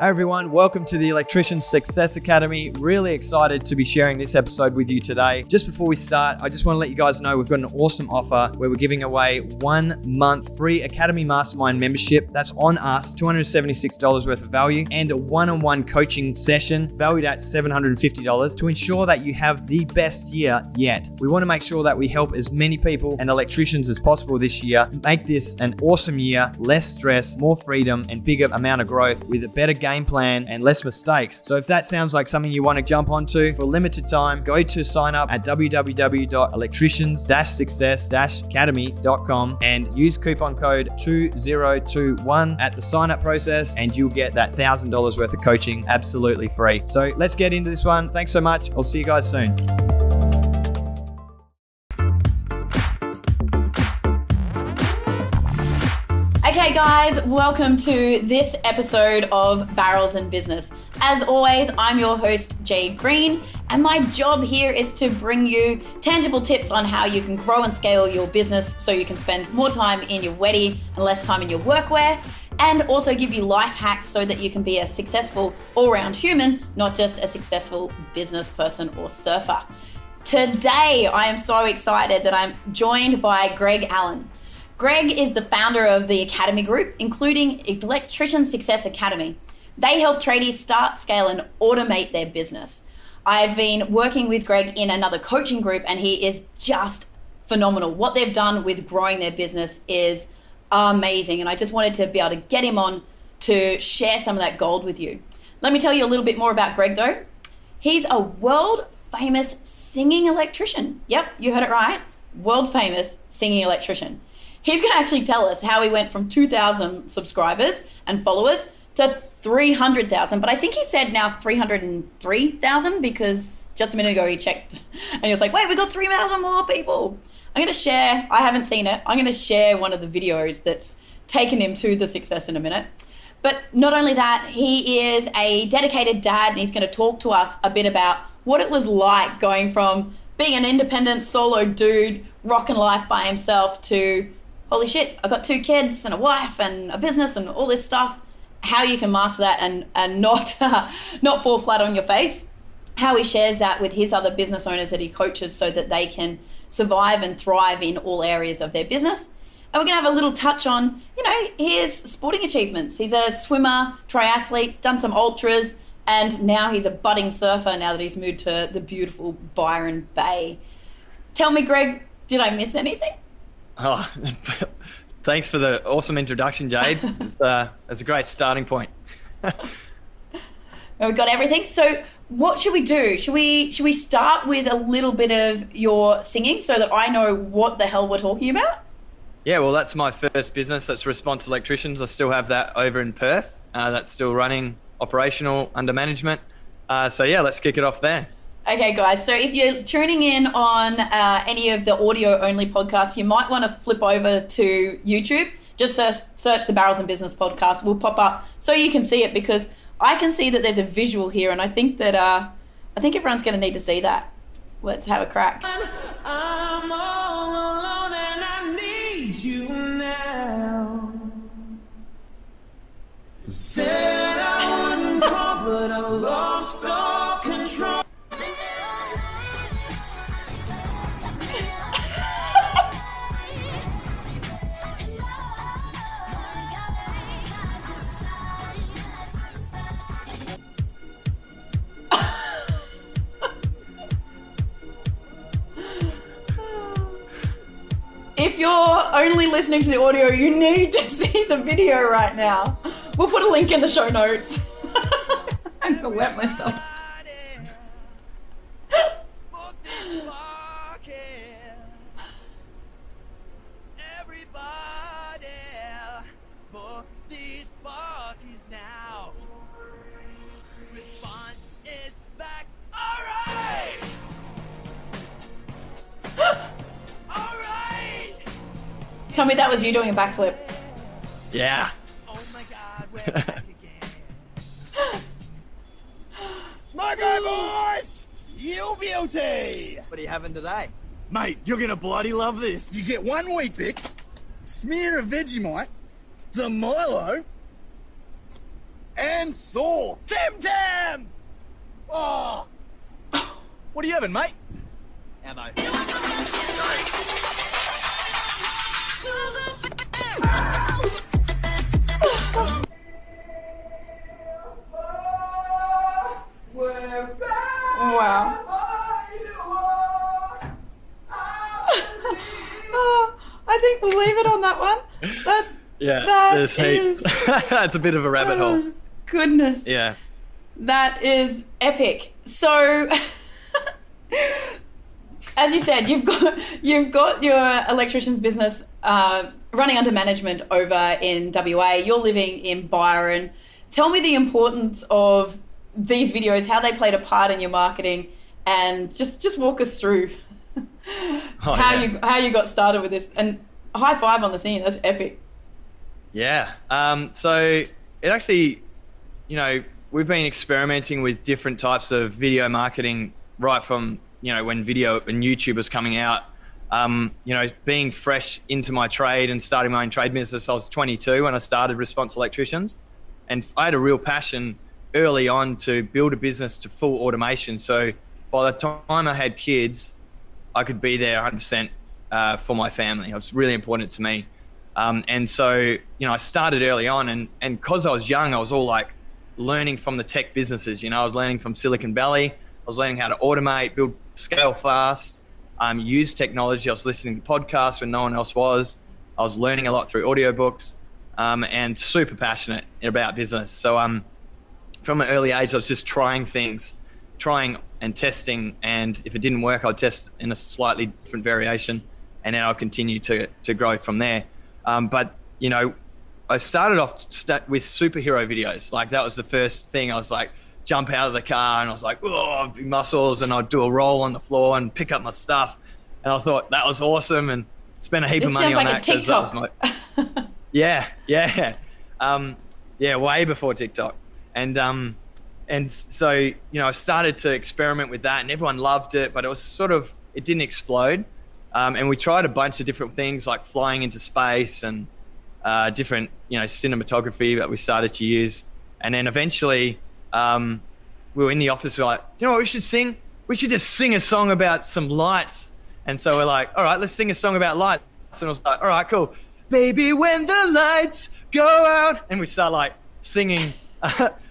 Hi everyone, welcome to the Electrician Success Academy. Really excited to be sharing this episode with you today. Just before we start, I just want to let you guys know we've got an awesome offer where we're giving away one month free Academy Mastermind membership. That's on us, $276 worth of value, and a one on one coaching session valued at $750 to ensure that you have the best year yet. We want to make sure that we help as many people and electricians as possible this year, make this an awesome year, less stress, more freedom, and bigger amount of growth with a better game plan and less mistakes. So if that sounds like something you want to jump onto for limited time, go to sign up at www.electricians-success-academy.com and use coupon code 2021 at the sign up process and you'll get that $1,000 worth of coaching absolutely free. So let's get into this one. Thanks so much. I'll see you guys soon. Guys, welcome to this episode of Barrels and Business. As always, I'm your host, Jade Green, and my job here is to bring you tangible tips on how you can grow and scale your business so you can spend more time in your wedding and less time in your workwear, and also give you life hacks so that you can be a successful all round human, not just a successful business person or surfer. Today, I am so excited that I'm joined by Greg Allen. Greg is the founder of the Academy Group, including Electrician Success Academy. They help tradies start, scale, and automate their business. I've been working with Greg in another coaching group, and he is just phenomenal. What they've done with growing their business is amazing. And I just wanted to be able to get him on to share some of that gold with you. Let me tell you a little bit more about Greg, though. He's a world famous singing electrician. Yep, you heard it right. World famous singing electrician. He's going to actually tell us how he went from 2,000 subscribers and followers to 300,000. But I think he said now 303,000 because just a minute ago he checked and he was like, wait, we got 3,000 more people. I'm going to share, I haven't seen it, I'm going to share one of the videos that's taken him to the success in a minute. But not only that, he is a dedicated dad and he's going to talk to us a bit about what it was like going from being an independent solo dude, rocking life by himself to holy shit, I've got two kids and a wife and a business and all this stuff. How you can master that and and not not fall flat on your face. How he shares that with his other business owners that he coaches so that they can survive and thrive in all areas of their business. And we're going to have a little touch on, you know, his sporting achievements. He's a swimmer, triathlete, done some ultras, and now he's a budding surfer now that he's moved to the beautiful Byron Bay. Tell me, Greg, did I miss anything? Oh, thanks for the awesome introduction, Jade. It's, uh, it's a great starting point. We've got everything. So, what should we do? Should we should we start with a little bit of your singing so that I know what the hell we're talking about? Yeah, well, that's my first business. That's Response Electricians. I still have that over in Perth. Uh, that's still running, operational, under management. Uh, so yeah, let's kick it off there. Okay, guys. So if you're tuning in on uh, any of the audio only podcasts, you might want to flip over to YouTube. Just search, search the Barrels and Business podcast. We'll pop up so you can see it because I can see that there's a visual here, and I think that uh, I think everyone's going to need to see that. Let's have a crack. If you're only listening to the audio, you need to see the video right now. We'll put a link in the show notes. I'm gonna wet myself. Tell me that was you doing a backflip. Yeah. Oh my god, we're back again. Smoko boys! You beauty! What are you having today? Mate, you're gonna bloody love this. You get one Weet-Bix, smear of Vegemite, some Milo, and sauce. Tim Tam! Oh! What are you having, mate? Ammo. Wow. Oh, I think we'll leave it on that one. That, Yeah, That is- it's a bit of a rabbit hole. oh, goodness. Yeah. That is epic. So, as you said, you've got you've got your electrician's business uh, running under management over in WA. You're living in Byron. Tell me the importance of these videos, how they played a part in your marketing, and just just walk us through Oh, how yeah. you how you got started with this. And high five on the scene. That's epic. Yeah. Um, so it actually, you know, we've been experimenting with different types of video marketing right from, you know, when video and YouTube was coming out. Um, you know, being fresh into my trade and starting my own trade business, I was 22 when I started Response Electricians. And I had a real passion early on to build a business to full automation. So by the time I had kids, I could be there 100% uh, for my family. It was really important to me. Um, and so, you know, I started early on, and and because I was young, I was all like learning from the tech businesses. You know, I was learning from Silicon Valley. I was learning how to automate, build, scale fast, um, use technology. I was listening to podcasts when no one else was. I was learning a lot through audiobooks, um, and super passionate about business. So, um, from an early age, I was just trying things, trying and testing. And if it didn't work, I'd test in a slightly different variation, and then I'll continue to to grow from there. Um, but you know, I started off st- with superhero videos. Like that was the first thing. I was like, jump out of the car, and I was like, oh, big muscles, and I'd do a roll on the floor and pick up my stuff. And I thought that was awesome, and spent a heap This of money on like a that. that TikTok. my- yeah, yeah, um, yeah, way before TikTok, and um, and so you know, I started to experiment with that, and everyone loved it, but it was sort of it didn't explode, um, and we tried a bunch of different things like flying into space and uh, different you know cinematography that we started to use, and then eventually um, we were in the office. We were like, you know what we should sing? We should just sing a song about some lights. And so we're like, all right, let's sing a song about lights. And I was like, all right, cool. Baby, when the lights go out, and we start like singing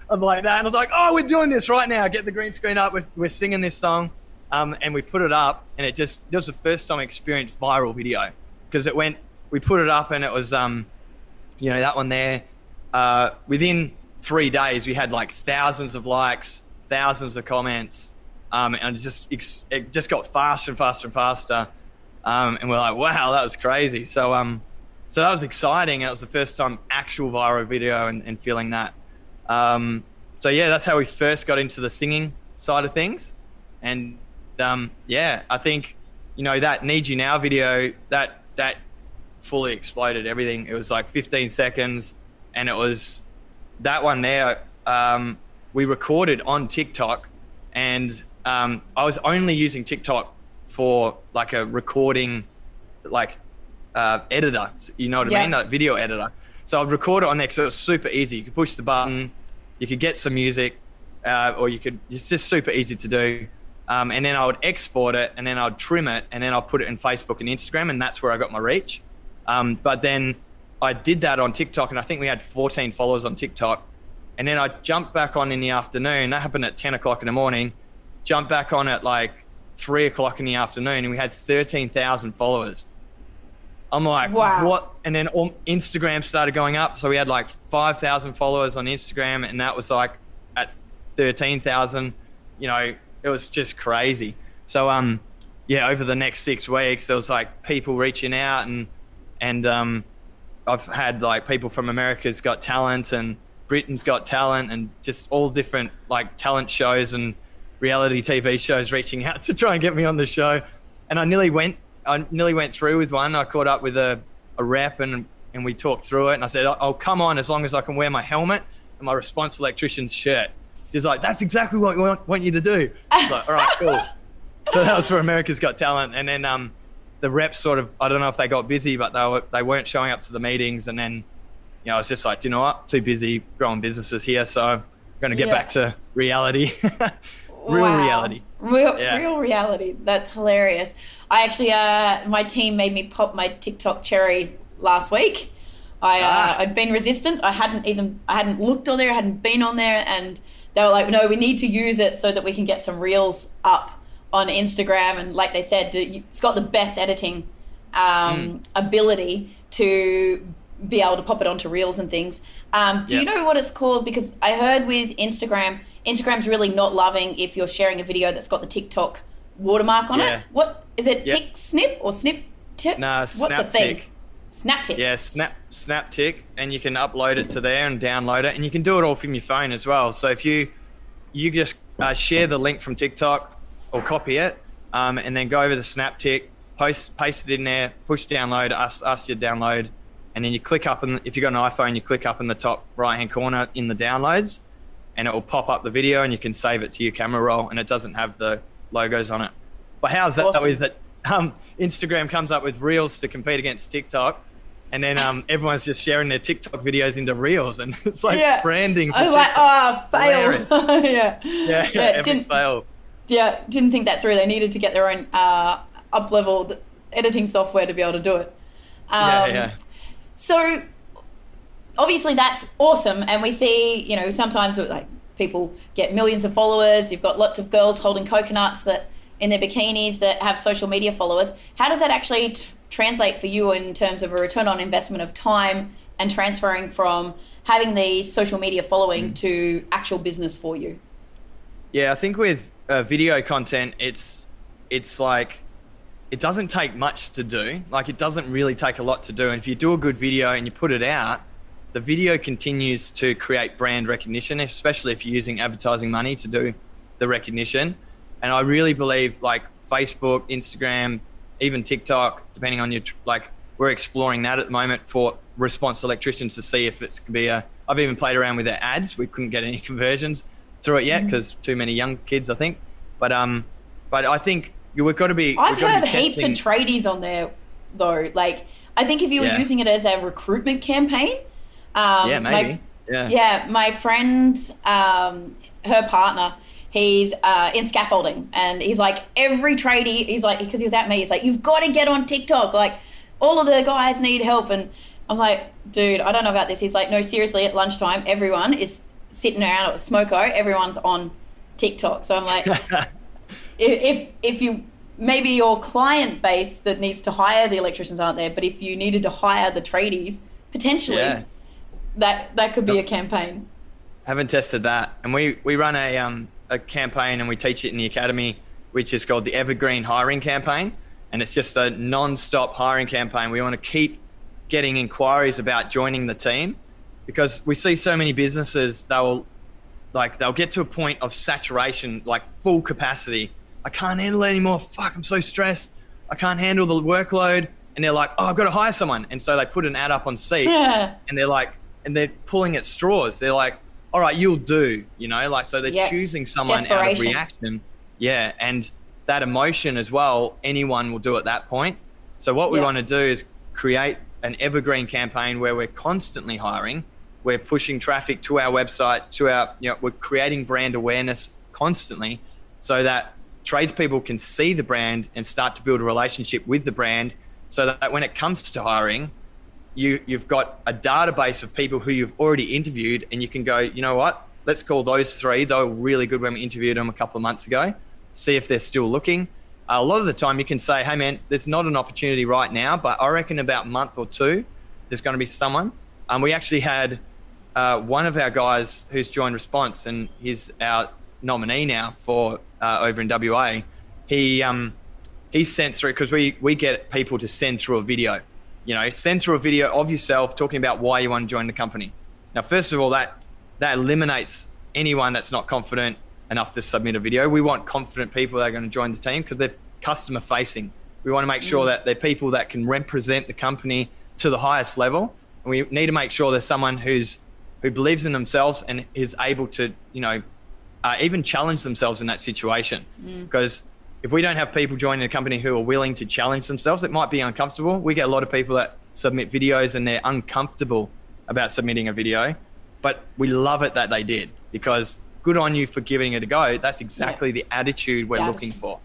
of like that. And I was like, oh, we're doing this right now. Get the green screen up. We're, we're singing this song. Um, and we put it up, and it just, it was the first time I experienced viral video because it went, we put it up, and it was, um, you know, that one there. Uh, within three days, we had like thousands of likes, thousands of comments, um, and it just it just got faster and faster and faster. Um, and we're like, wow, that was crazy. So um, so that was exciting, and it was the first time actual viral video and, and feeling that. Um, so yeah, that's how we first got into the singing side of things, and um, yeah, I think you know that "Need You Now" video that that fully exploded everything. It was like 15 seconds, and it was that one there. Um, we recorded on TikTok, and um, I was only using TikTok for like a recording, like uh, editor. You know what Yeah. I mean? A video editor. So I'd record it on there because it was super easy. You could push the button, you could get some music, uh, or you could. It's just super easy to do. Um, and then I would export it, and then I'd trim it, and then I'd put it in Facebook and Instagram, and that's where I got my reach. Um, but then I did that on TikTok, and I think we had 14 followers on TikTok. And then I jumped back on in the afternoon. That happened at 10 o'clock in the morning. Jumped back on at like three o'clock in the afternoon, and we had 13,000 followers. I'm like, Wow. what? And then all, Instagram started going up. So we had like 5,000 followers on Instagram, and that was like at 13,000. You know, it was just crazy. So, um, yeah, over the next six weeks, there was like people reaching out, and and um, I've had like people from America's Got Talent and Britain's Got Talent, and just all different like talent shows and reality TV shows reaching out to try and get me on the show. And I nearly went, I nearly went through with one. I caught up with a, a rep and and we talked through it. And I said, "I'll come on as long as I can wear my helmet and my response electrician's shirt." She's like, "That's exactly what we want, want you to do." I was like, "All right, cool." so that was for America's Got Talent, and then um, the reps sort of I don't know if they got busy, but they were they weren't showing up to the meetings, and then you know, I was just like, "Do you know what? Too busy growing businesses here, so I'm going to get Yeah. back to reality, real Wow. reality." Real, Yeah. real reality. That's hilarious. I actually, uh, my team made me pop my TikTok cherry last week. I, uh, Ah. I'd been resistant. I hadn't even, I hadn't looked on there. I hadn't been on there, and they were like, "No, we need to use it so that we can get some reels up on Instagram." And like they said, it's got the best editing um, ability to be able to pop it onto reels and things. Um, do you know what it's called? Because I heard with Instagram, Instagram's really not loving if you're sharing a video that's got the TikTok watermark on Yeah. it. What is it? Yep. Tick snip or snip? Tip? Nah, What's the Snap thing? Tick. Snap tick. Yeah, Snap SnapTik, and you can upload it to there and download it, and you can do it all from your phone as well. So if you you just uh, share the link from TikTok or copy it, um, and then go over to SnapTik, post paste it in there, push download, ask ask you to download, and then you click up, and if you've got an iPhone, you click up in the top right hand corner in the downloads, and it will pop up the video, and you can save it to your camera roll, and it doesn't have the logos on it. But how's that Awesome. with it? Um, Instagram comes up with Reels to compete against TikTok, and then um, everyone's just sharing their TikTok videos into Reels, and it's like Yeah. branding. For I was like, oh, fail. yeah. yeah, yeah, every didn't- fail. Yeah, didn't think that through. They needed to get their own uh, up leveled editing software to be able to do it. Um, Yeah, yeah. So obviously that's awesome, and we see you know sometimes like people get millions of followers. You've got lots of girls holding coconuts that in their bikinis that have social media followers. How does that actually t- translate for you in terms of a return on investment of time and transferring from having the social media following to actual business for you? Yeah, I think with uh, video content, it's it's like it doesn't take much to do. Like it doesn't really take a lot to do. And if you do a good video and you put it out, the video continues to create brand recognition, especially if you're using advertising money to do the recognition. And I really believe like Facebook, Instagram, even TikTok, depending on your like, we're exploring that at the moment for response electricians to see if it's could be a. I've even played around with their ads. We couldn't get any conversions through it yet because too many young kids, I think. But um, but I think you- we've got to be. I've we've got to heard be heaps of tradies on there though. Like I think if you were Yeah. using it as a recruitment campaign, um, Yeah, my- maybe. yeah. yeah, my friend, um, her partner, he's uh, in scaffolding, and he's like every tradie. He's like because he was at me. He's like, you've got to get on TikTok. Like all of the guys need help, and I'm like, dude, I don't know about this. He's like, no, seriously, at lunchtime, everyone is sitting around at Smoko. Everyone's on TikTok. So I'm like, if if you maybe your client base that needs to hire the electricians aren't there, but if you needed to hire the tradies, potentially Yeah. that that could be a campaign. haven't tested that. And we, we run a, um, a campaign and we teach it in the academy, which is called the Evergreen Hiring Campaign. And it's just a non-stop hiring campaign. We want to keep getting inquiries about joining the team because we see so many businesses, they'll like they'll get to a point of saturation, like full capacity. I can't handle it anymore. Fuck, I'm so stressed. I can't handle the workload. And they're like, oh, I've got to hire someone. And so they put an ad up on Seek Yeah. and they're like, and they're pulling at straws. They're like, all right, you'll do, you know, like, so they're Yeah. choosing someone out of reaction. Yeah. And that emotion as well, anyone will do at that point. So what we Yeah. want to do is create an evergreen campaign where we're constantly hiring. We're pushing traffic to our website, to our, you know, we're creating brand awareness constantly so that tradespeople can see the brand and start to build a relationship with the brand so that when it comes to hiring, you you've got a database of people who you've already interviewed and you can go you know what? Let's call those three. They were really good when we interviewed them a couple of months ago. See if they're still looking. A lot of the time you can say hey man there's not an opportunity right now but i reckon about a month or two there's going to be someone. Um, we actually had uh, one of our guys who's joined response and he's our nominee now for uh, over in wa he um, he sent through because we we get people to send through a video. You know send through a video of yourself talking about why you want to join the company. Now first of all that that eliminates anyone that's not confident enough to submit a video. We want confident people that are going to join the team because they're customer facing. We want to make sure that they're people that can represent the company to the highest level and we need to make sure there's someone who's who believes in themselves and is able to you know uh, even challenge themselves in that situation. Because if we don't have people joining a company who are willing to challenge themselves, it might be uncomfortable. We get a lot of people that submit videos and they're uncomfortable about submitting a video, but we love it that they did because good on you for giving it a go. That's exactly the attitude we're The looking attitude. for.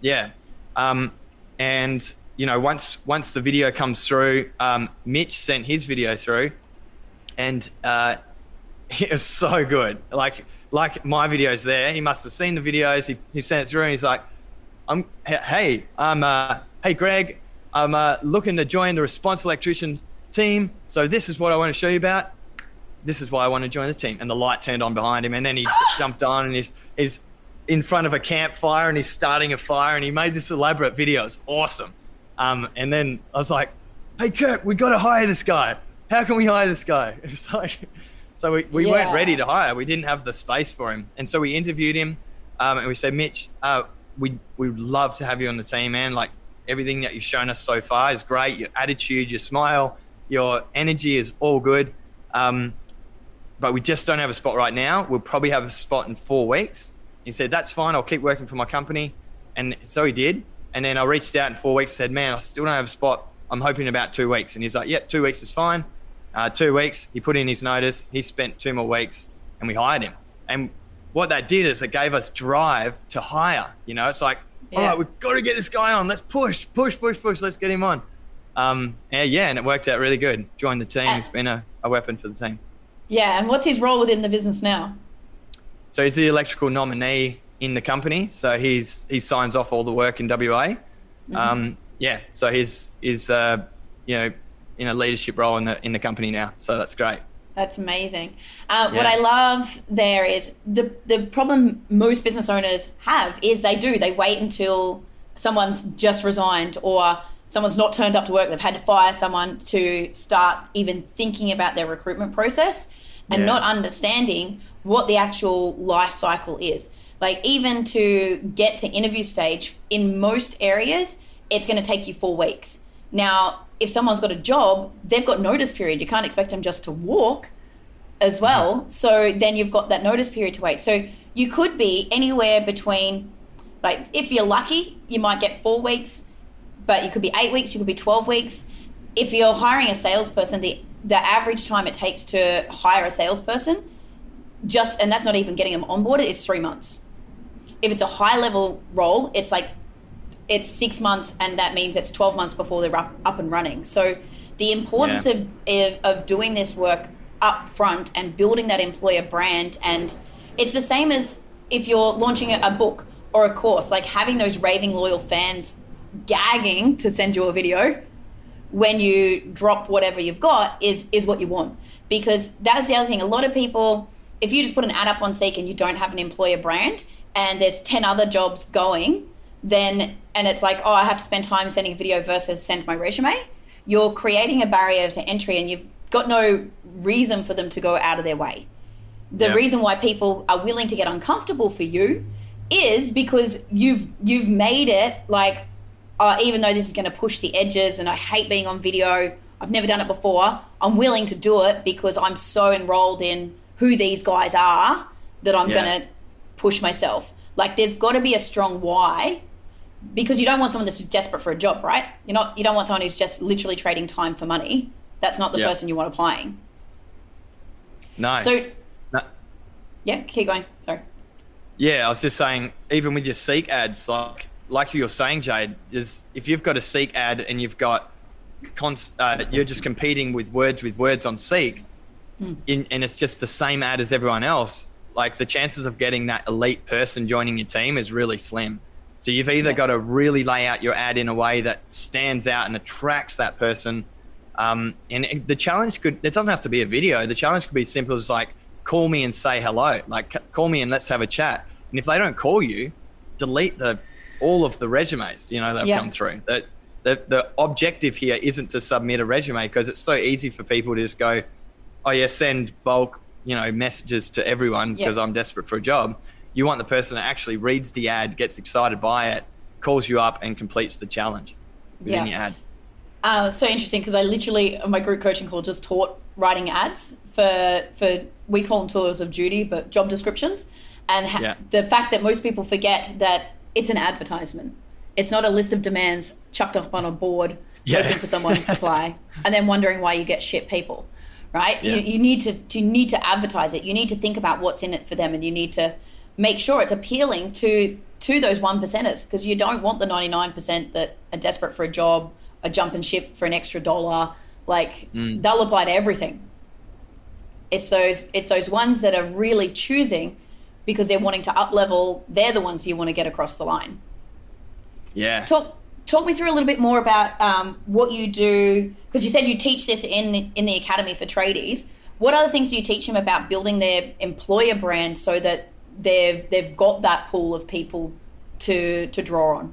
Yeah. Um, and you know, once once the video comes through, um, Mitch sent his video through, and uh, it was so good. Like like my videos there. He must have seen the videos. He, he sent it through, and he's like, "I'm hey, I'm uh, hey Greg, I'm uh, looking to join the response electrician team. So this is what I want to show you about. This is why I want to join the team." And the light turned on behind him, and then he jumped on, and he's he's in front of a campfire, and he's starting a fire, and he made this elaborate video. It's awesome. Um, and then I was like, "Hey Kirk, we got to hire this guy. How can we hire this guy?" It's like, so we, we weren't ready to hire. We didn't have the space for him, and so we interviewed him, um, and we said, "Mitch, uh, we we love to have you on the team, man. Like everything that you've shown us so far is great. Your attitude, your smile, your energy is all good." Um, but we just don't have a spot right now. We'll probably have a spot in four weeks. He said, That's fine. I'll keep working for my company. And so he did. And then I reached out in four weeks and said, Man, I still don't have a spot. I'm hoping about two weeks. And he's like, Yep, two weeks is fine. Uh, two weeks. He put in his notice. He spent two more weeks and we hired him. And what that did is it gave us drive to hire. You know, it's like, All Yeah. right, we've got to get this guy on. Let's push, push, push, push. Let's get him on. Um, yeah, yeah, and it worked out really good. Joined the team. It's been a, a weapon for the team. Yeah, and what's his role within the business now? So he's the electrical nominee in the company. So he's he signs off all the work in WA. Um, yeah. So he's is uh, you know in a leadership role in the in the company now. So that's great. That's amazing. Uh, What I love there is the the problem most business owners have is they do they wait until someone's just resigned or someone's not turned up to work. They've had to fire someone to start even thinking about their recruitment process and Yeah. not understanding what the actual life cycle is. Like even to get to interview stage in most areas, it's going to take you four weeks. Now, if someone's got a job, they've got notice period. You can't expect them just to walk as well. So then you've got that notice period to wait. So you could be anywhere between, like, if you're lucky, you might get four weeks, but you could be eight weeks, you could be 12 weeks. If you're hiring a salesperson, the, the average time it takes to hire a salesperson, just, and that's not even getting them onboarded, is three months. If it's a high level role, it's like it's six months and that means it's 12 months before they're up, up and running. So the importance Yeah. of, of doing this work up front and building that employer brand and it's the same as if you're launching a, a book or a course like having those raving loyal fans gagging to send you a video when you drop whatever you've got is is what you want. Because that's the other thing. A lot of people if you just put an ad up on Seek and you don't have an employer brand and there's 10 other jobs going then and it's like oh I have to spend time sending a video versus send my resume you're creating a barrier to entry and you've got no reason for them to go out of their way the Yeah. reason why people are willing to get uncomfortable for you is because you've you've made it like uh, even though this is going to push the edges and I hate being on video, I've never done it before. I'm willing to do it because I'm so enrolled in who these guys are that I'm Yeah. going to push myself. Like there's got to be a strong why because you don't want someone that's just desperate for a job, right? You're not you don't want someone who's just literally trading time for money. That's not the person you want applying. No. So no. yeah, keep going. Sorry. Yeah, I was just saying, even with your Seek ads, like like you were saying, Jade, is if you've got a Seek ad and you've got, cons- uh, you're just competing with words with words on Seek, in, and it's just the same ad as everyone else. Like the chances of getting that elite person joining your team is really slim. So you've either Yeah. got to really lay out your ad in a way that stands out and attracts that person. Um, and the challenge could, it doesn't have to be a video. The challenge could be simple as like, call me and say hello. Like, call me and let's have a chat. And if they don't call you, delete the all of the resumes, you know, that have Yeah. come through. That the, the objective here isn't to submit a resume because it's so easy for people to just go, oh yeah, send bulk, you know, messages to everyone Yeah. because I'm desperate for a job. You want the person that actually reads the ad, gets excited by it, calls you up, and completes the challenge within Yeah. your ad. Uh, so interesting because I literally on my group coaching call just taught writing ads for for we call them tours of duty, but job descriptions, and ha- Yeah. the fact that most people forget that it's an advertisement. It's not a list of demands chucked up on a board Yeah. hoping for someone to apply, and then wondering why you get shit people, right? Yeah. You, you need to, to you need to advertise it. You need to think about what's in it for them, and you need to make sure it's appealing to to those one percenters because you don't want the ninety nine percent that are desperate for a job, a jump and ship for an extra dollar. Like Mm. they'll apply to everything. It's those it's those ones that are really choosing because they're wanting to up level. They're the ones you want to get across the line Yeah. talk talk me through a little bit more about um, what you do because you said you teach this in the, in the academy for tradies what other things do you teach them about building their employer brand so that they've they've got that pool of people to to draw on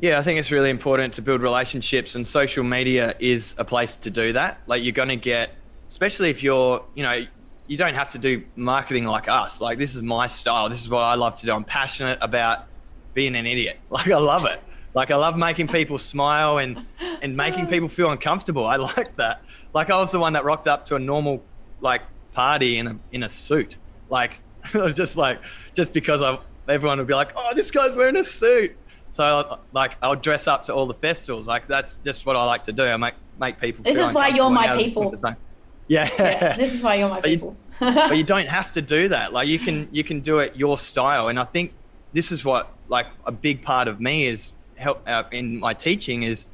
Yeah, I think it's really important to build relationships, and social media is a place to do that. Like, you're going to get, especially if you're, you know, you don't have to do marketing like us. Like, this is my style. This is what I love to do. I'm passionate about being an idiot. Like, I love it. Like, I love making people smile and and making people feel uncomfortable. I like that. Like, I was the one that rocked up to a normal like party in a in a suit. Like, just like, just because I, everyone would be like, oh, this guy's wearing a suit. So like I'll dress up to all the festivals. Like that's just what I like to do. I make make people. This is why you're my and out of the people. Yeah. yeah, this is why you're my But you- people but you don't have to do that. Like you can you can do it your style. And I think this is what like a big part of me is help uh, in my teaching is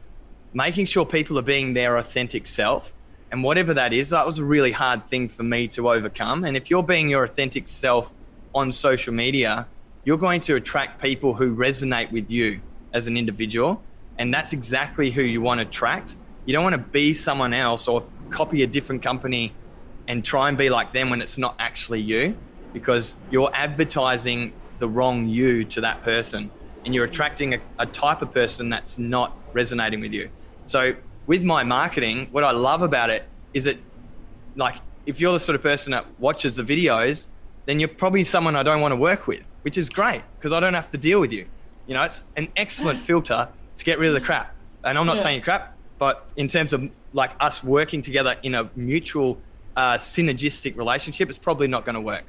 making sure people are being their authentic self. And whatever that is, that was a really hard thing for me to overcome. And if you're being your authentic self on social media, you're going to attract people who resonate with you as an individual. And that's exactly who you want to attract. You don't want to be someone else or copy a different company and try and be like them when it's not actually you because you're advertising the wrong you to that person and you're attracting a, a type of person that's not resonating with you. So with my marketing, what I love about it is that, like if you're the sort of person that watches the videos, then you're probably someone I don't want to work with, which is great because I don't have to deal with you. You know, it's an excellent filter to get rid of the crap. And I'm not Yeah. saying crap, but in terms of like us working together in a mutual uh, synergistic relationship, it's probably not going to work.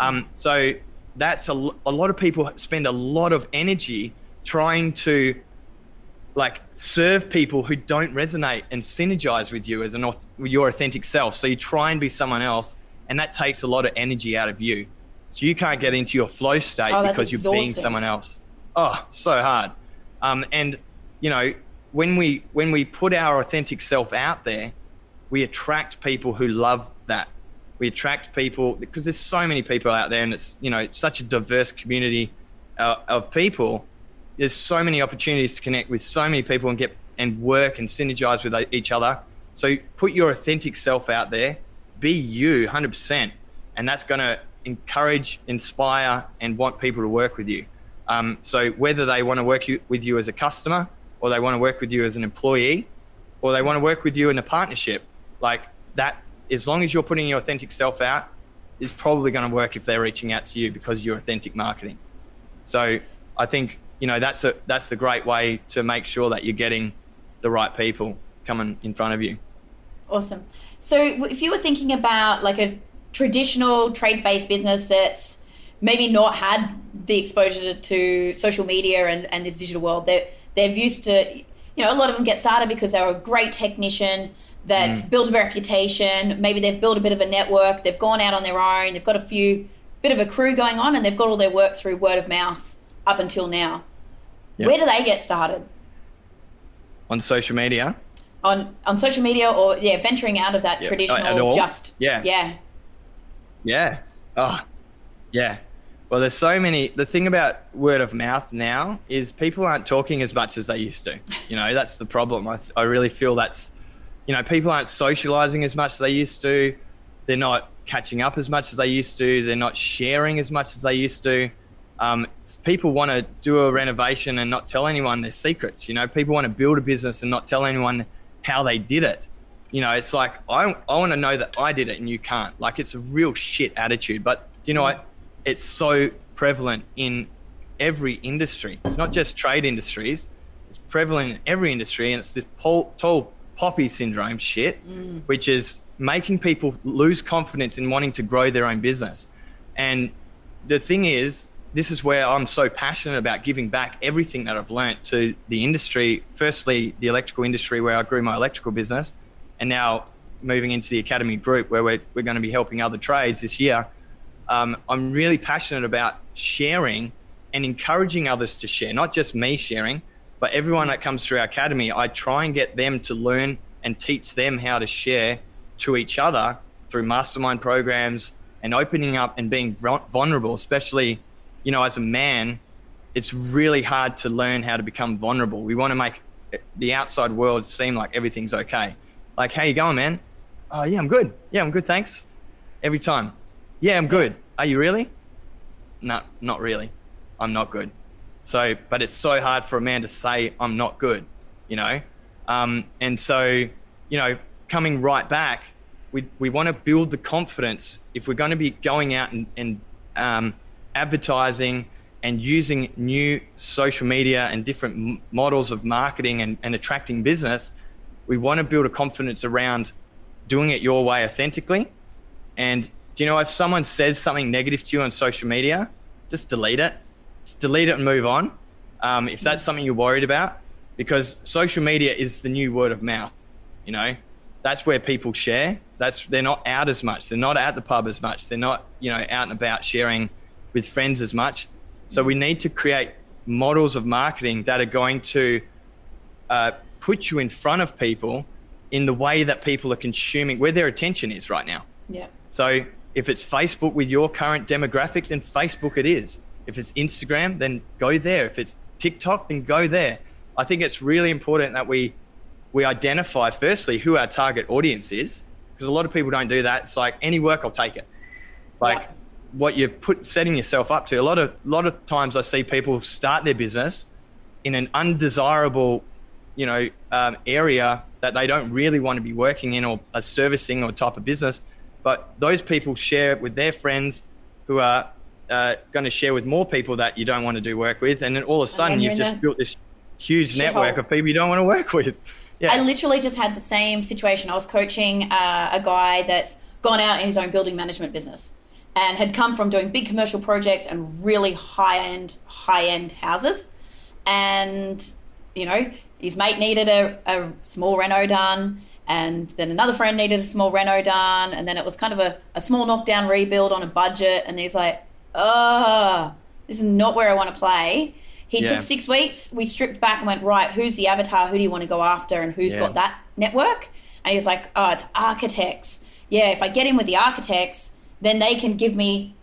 Um, so that's a, a lot of people spend a lot of energy trying to like serve people who don't resonate and synergize with you as an auth- your authentic self. So you try and be someone else, and that takes a lot of energy out of you. So you can't get into your flow state Oh, because you're being someone else. Oh, so hard. Um, and you know when we when we put our authentic self out there, we attract people who love that. We attract people because there's so many people out there, and it's you know such a diverse community uh, of people. There's so many opportunities to connect with so many people and get and work and synergize with each other. So put your authentic self out there, be you 100%, and that's going to encourage, inspire, and want people to work with you. Um, so whether they want to work you, with you as a customer, or they want to work with you as an employee, or they want to work with you in a partnership, like that, as long as you're putting your authentic self out, is probably going to work if they're reaching out to you because you're authentic marketing. So I think you know that's a that's a great way to make sure that you're getting the right people coming in front of you. Awesome. So, if you were thinking about like a traditional trades-based business that's maybe not had the exposure to, social media and, and this digital world, they're they're used to, you know, a lot of them get started because they're a great technician that's mm. built a reputation. Maybe they've built a bit of a network. They've gone out on their own. They've got a few bit of a crew going on, and they've got all their work through word of mouth up until now. Yeah. Where do they get started? On social media, on on social media or yeah venturing out of that Yeah, oh, traditional at just Yeah. yeah Yeah. Oh, yeah. Well, there's so many. The thing about word of mouth now is people aren't talking as much as they used to. You know, that's the problem. I, th- I really feel that's, you know, people aren't socializing as much as they used to. They're not catching up as much as they used to. They're not sharing as much as they used to. Um, people want to do a renovation and not tell anyone their secrets. You know, people want to build a business and not tell anyone how they did it. You know, it's like I, I want to know that I did it and you can't. Like it's a real shit attitude. But do you know what? It's so prevalent in every industry. It's not just trade industries. It's prevalent in every industry, and it's this tall poppy syndrome shit, which is making people lose confidence in wanting to grow their own business. And the thing is, this is where I'm so passionate about giving back everything that I've learnt to the industry. Firstly, the electrical industry, where I grew my electrical business, and now moving into the academy group where we're, we're going to be helping other trades this year, um, I'm really passionate about sharing and encouraging others to share, not just me sharing, but everyone that comes through our academy. I try and get them to learn and teach them how to share to each other through mastermind programs and opening up and being vulnerable, especially, you know, as a man, it's really hard to learn how to become vulnerable. We want to make the outside world seem like everything's okay. Like, how you going, man? Oh, yeah, I'm good. Yeah, I'm good, thanks. Every time. Yeah, I'm good. Are you really? No, not really. I'm not good. So, but it's so hard for a man to say I'm not good, you know? Um, and so, you know, coming right back, we, we want to build the confidence if we're going to be going out and, and um, advertising and using new social media and different m- models of marketing and, and attracting business, we want to build a confidence around doing it your way authentically. And do you know if someone says something negative to you on social media, just delete it. Just delete it and move on. Um, if that's something you're worried about, because social media is the new word of mouth. You know, that's where people share. That's they're not out as much. They're not at the pub as much. They're not you know out and about sharing with friends as much. So we need to create models of marketing that are going to uh, put you in front of people in the way that people are consuming, where their attention is right now. Yeah. So if it's Facebook with your current demographic, then Facebook it is. If it's Instagram, then go there. If it's TikTok, then go there. I think it's really important that we we identify firstly who our target audience is, because a lot of people don't do that. It's like any work, I'll take it. Like yeah what you're put setting yourself up to. A lot of lot of times I see people start their business in an undesirable, you know, um, area that they don't really want to be working in or a servicing or type of business. But those people share it with their friends who are uh, going to share with more people that you don't want to do work with, and then all of a sudden you've just built this huge network hole. of people you don't want to work with. Yeah. I literally just had the same situation. I was coaching uh, a guy that's gone out in his own building management business and had come from doing big commercial projects and really high end, high end houses. And, you know, his mate needed a, a small reno done. And then another friend needed a small reno done. And then it was kind of a, a small knockdown rebuild on a budget. And he's like, oh, this is not where I want to play. He yeah. took six weeks. We stripped back and went, right, who's the avatar? Who do you want to go after? And who's yeah. got that network? And he's like, oh, it's architects. Yeah, if I get in with the architects, then they can give me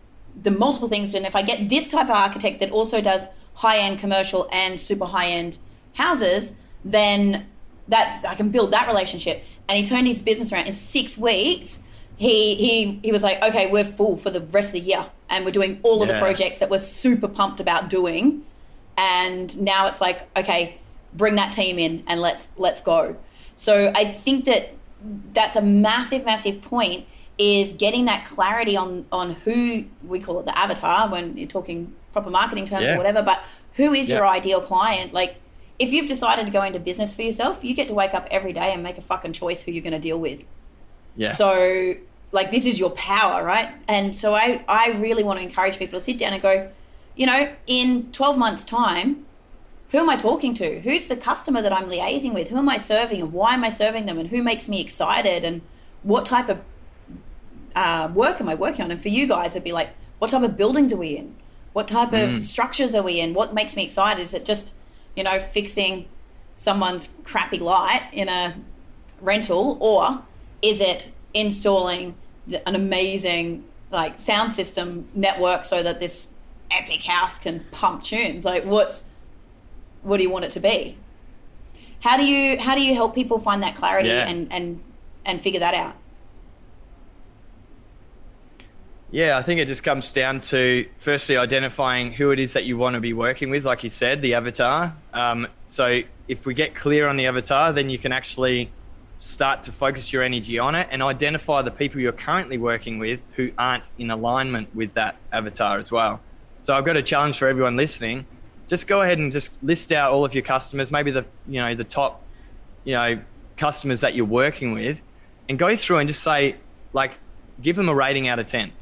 the multiple things. And if I get this type of architect that also does high end commercial and super high end houses, then that's I can build that relationship. And he turned his business around in six weeks. He he he was like, okay, we're full for the rest of the year, and we're doing all of yeah. the projects that we're super pumped about doing. And now it's like, okay, bring that team in and let's let's go. So I think that that's a massive, massive point is getting that clarity on on who we call it the avatar when you're talking proper marketing terms yeah. or whatever but who is yeah. your ideal client like if you've decided to go into business for yourself you get to wake up every day and make a fucking choice who you're going to deal with yeah so like this is your power right and so i i really want to encourage people to sit down and go you know in 12 months time who am I talking to? Who's the customer that I'm liaising with? Who am I serving and why am I serving them and who makes me excited and what type of uh, work am I working on? And for you guys, it'd be like, what type of buildings are we in? What type mm. of structures are we in? What makes me excited? Is it just, you know, fixing someone's crappy light in a rental, or is it installing an amazing like sound system network so that this epic house can pump tunes? Like, what's what do you want it to be? How do you how do you help people find that clarity yeah. and and and figure that out? Yeah, I think it just comes down to firstly identifying who it is that you want to be working with, like you said, the avatar. Um, so if we get clear on the avatar, then you can actually start to focus your energy on it and identify the people you're currently working with who aren't in alignment with that avatar as well. So I've got a challenge for everyone listening. Just go ahead and just list out all of your customers, maybe the you know the top, you know, customers that you're working with, and go through and just say like, give them a rating out of ten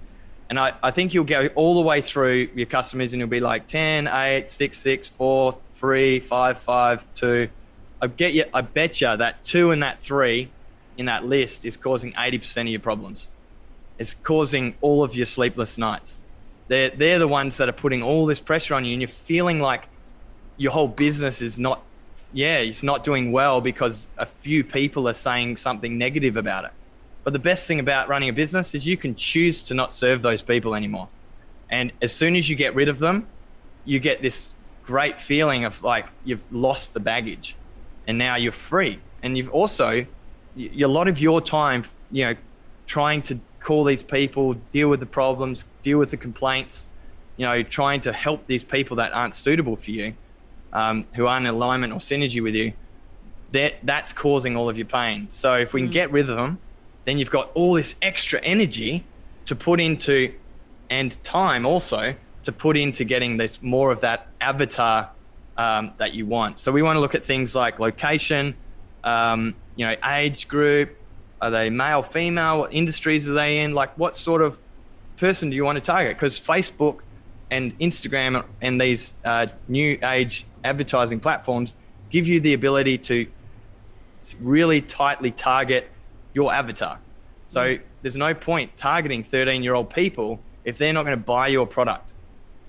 and I, I think you'll go all the way through your customers and you'll be like 10, 8, 6, 6, 4, 3, 5, 5, 2. I get you, I bet you that two and that three in that list is causing 80% of your problems. It's causing all of your sleepless nights. They're, they're the ones that are putting all this pressure on you, and you're feeling like your whole business is not, yeah, it's not doing well because a few people are saying something negative about it. But the best thing about running a business is you can choose to not serve those people anymore. And as soon as you get rid of them, you get this great feeling of like you've lost the baggage and now you're free. And you've also, a lot of your time, you know, trying to call these people, deal with the problems, deal with the complaints, you know, trying to help these people that aren't suitable for you, um, who aren't in alignment or synergy with you, that that's causing all of your pain. So if we can mm. get rid of them, then you've got all this extra energy to put into and time also to put into getting this more of that avatar um, that you want. So we want to look at things like location, um, you know, age group, are they male, female? What industries are they in? Like, what sort of person do you want to target? Because Facebook and Instagram and these uh, new age advertising platforms give you the ability to really tightly target your avatar. So there's no point targeting 13 year old people if they're not going to buy your product.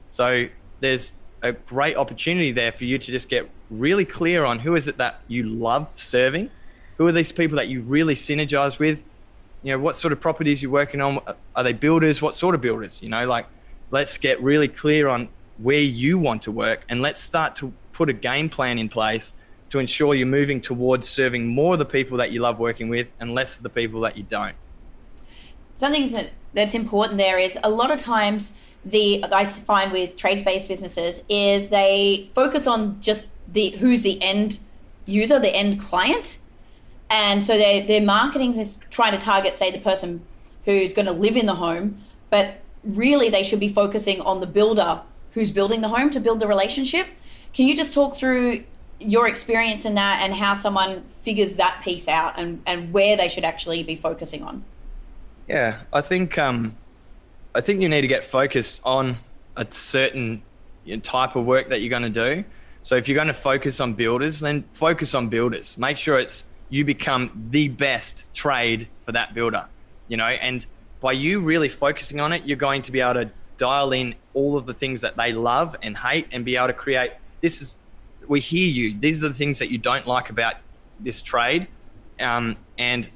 So there's a great opportunity there for you to just get really clear on who is it that you love serving who are these people that you really synergize with? You know, what sort of properties you're working on? Are they builders? What sort of builders? You know, like let's get really clear on where you want to work and let's start to put a game plan in place to ensure you're moving towards serving more of the people that you love working with and less of the people that you don't. Something that, that's important there is a lot of times the I find with trades-based businesses is they focus on just the who's the end user, the end client, and so their their marketing is trying to target, say, the person who's going to live in the home, but really they should be focusing on the builder who's building the home to build the relationship. Can you just talk through your experience in that and how someone figures that piece out and, and where they should actually be focusing on? Yeah, I think um, I think you need to get focused on a certain type of work that you're going to do. So if you're going to focus on builders, then focus on builders. Make sure it's you become the best trade for that builder, you know, and by you really focusing on it, you're going to be able to dial in all of the things that they love and hate and be able to create this is we hear you these are the things that you don't like about this trade um, and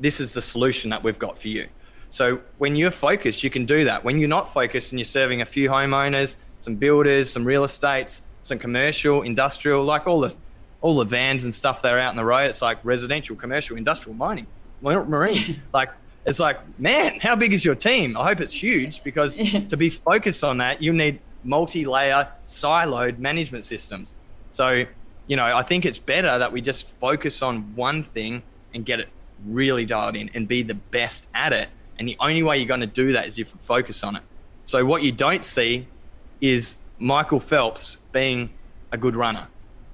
this is the solution that we've got for you so when you're focused you can do that when you're not focused and you're serving a few homeowners some builders some real estates some commercial industrial like all the all the vans and stuff that are out in the road. It's like residential, commercial, industrial, mining, marine. like it's like, man, how big is your team? I hope it's huge because to be focused on that, you need multi-layer, siloed management systems. So, you know, I think it's better that we just focus on one thing and get it really dialed in and be the best at it. And the only way you're going to do that is if you focus on it. So what you don't see is Michael Phelps being a good runner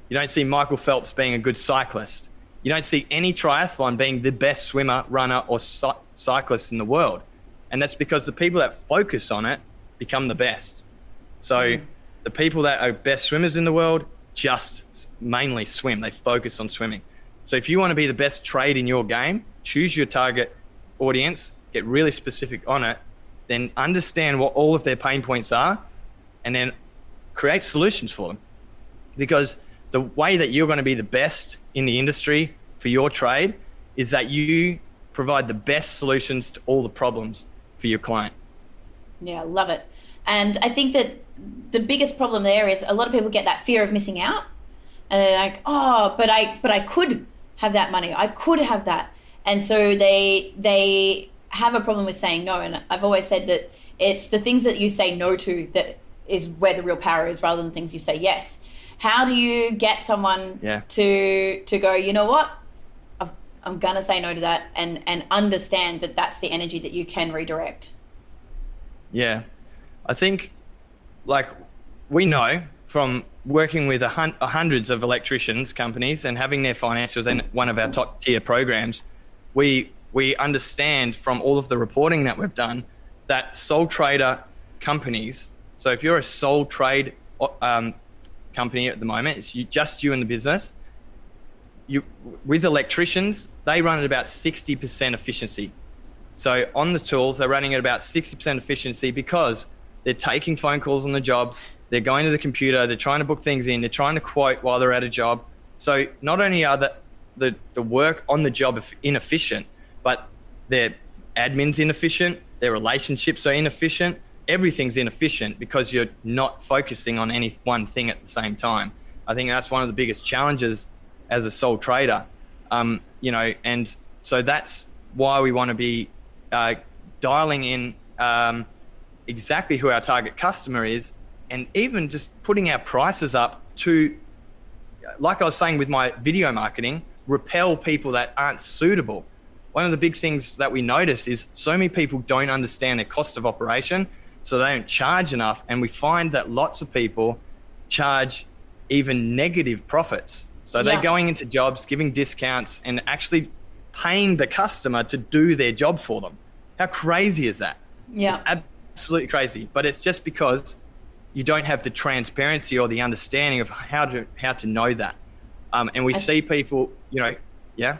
you don't see Michael Phelps being a good cyclist. You don't see any triathlon being the best swimmer, runner, or cyclist in the world. And that's because the people that focus on it become the best. So mm. the people that are best swimmers in the world just mainly swim, they focus on swimming. So if you want to be the best trade in your game, choose your target audience, get really specific on it, then understand what all of their pain points are, and then create solutions for them. Because the way that you're going to be the best in the industry for your trade is that you provide the best solutions to all the problems for your client. Yeah, love it. And I think that the biggest problem there is a lot of people get that fear of missing out. And they're like, oh, but I but I could have that money. I could have that. And so they they have a problem with saying no. And I've always said that it's the things that you say no to that is where the real power is rather than things you say yes how do you get someone yeah. to to go you know what i am gonna say no to that and and understand that that's the energy that you can redirect yeah i think like we know from working with hun- hundreds of electricians companies and having their financials in one of our top tier programs we we understand from all of the reporting that we've done that sole trader companies so if you're a sole trade um, company at the moment. It's you, just you in the business. you with electricians, they run at about 60% efficiency. So on the tools, they're running at about 60% efficiency because they're taking phone calls on the job, they're going to the computer, they're trying to book things in, they're trying to quote while they're at a job. So not only are the the, the work on the job inefficient, but their admin's inefficient, their relationships are inefficient, everything's inefficient because you're not focusing on any one thing at the same time. I think that's one of the biggest challenges as a sole trader. Um, you know, and so that's why we want to be uh, dialing in um, exactly who our target customer is, and even just putting our prices up to, like I was saying with my video marketing, repel people that aren't suitable. One of the big things that we notice is so many people don't understand their cost of operation, so they don't charge enough, and we find that lots of people charge even negative profits. So they're going into jobs, giving discounts, and actually paying the customer to do their job for them. How crazy is that? Yeah. It's absolutely crazy. But it's just because you don't have the transparency or the understanding of how to how to know that. Um, and we I, see people, you know, yeah.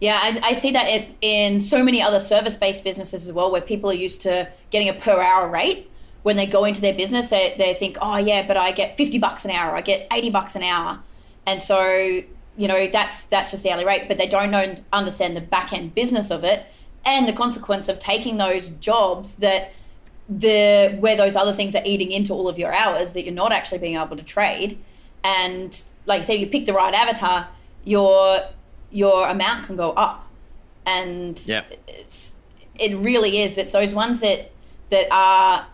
Yeah, I, I see that it, in so many other service-based businesses as well, where people are used to getting a per-hour rate. When they go into their business, they, they think, oh yeah, but I get fifty bucks an hour, I get eighty bucks an hour, and so you know that's that's just the hourly rate. But they don't know, understand the back end business of it and the consequence of taking those jobs that the where those other things are eating into all of your hours that you're not actually being able to trade. And like say you pick the right avatar your your amount can go up. And yeah. it's it really is. It's those ones that that are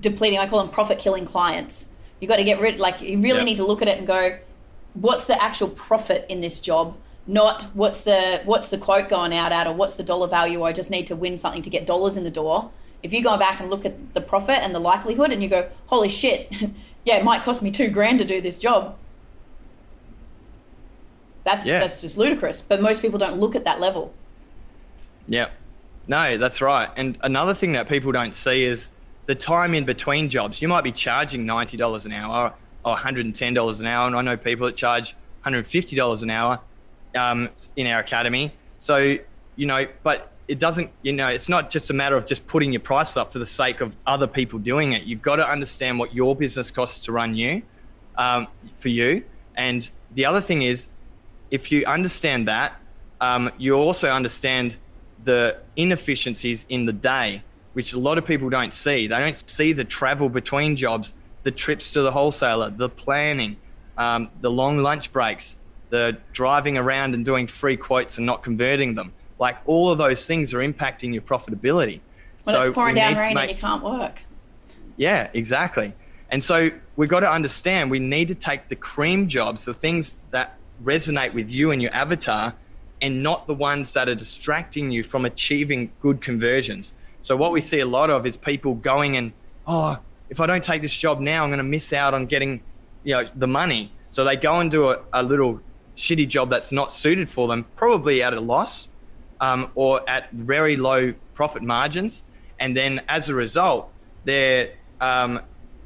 depleting i call them profit killing clients. You got to get rid like you really yep. need to look at it and go what's the actual profit in this job? Not what's the what's the quote going out at or what's the dollar value? I just need to win something to get dollars in the door if you go back and look at the profit and the likelihood and you go holy shit yeah it might cost me two grand to do this job. That's yeah. that's just ludicrous but most people don't look at that level. Yeah. No that's right. And another thing that people don't see is the time in between jobs. You might be charging $90 an hour or $110 an hour and i know people that charge $150 an hour um, in our academy. So, you know, but it doesn't, you know, it's not just a matter of just putting your prices up for the sake of other people doing it. You've got to understand what your business costs to run you, um, for you. And the other thing is, if you understand that, um, you also understand the inefficiencies in the day, which a lot of people don't see. They don't see the travel between jobs, the trips to the wholesaler, the planning, um, the long lunch breaks, the driving around and doing free quotes and not converting them. Like all of those things are impacting your profitability. Well, so it's pouring down rain make, and you can't work. Yeah, exactly. And so we've got to understand we need to take the cream jobs, the things that resonate with you and your avatar, and not the ones that are distracting you from achieving good conversions. So what we see a lot of is people going and, oh, if I don't take this job now, I'm going to miss out on getting, you know, the money. So they go and do a, a little shitty job that's not suited for them, probably at a loss um, or at very low profit margins. And then as a result, they're um,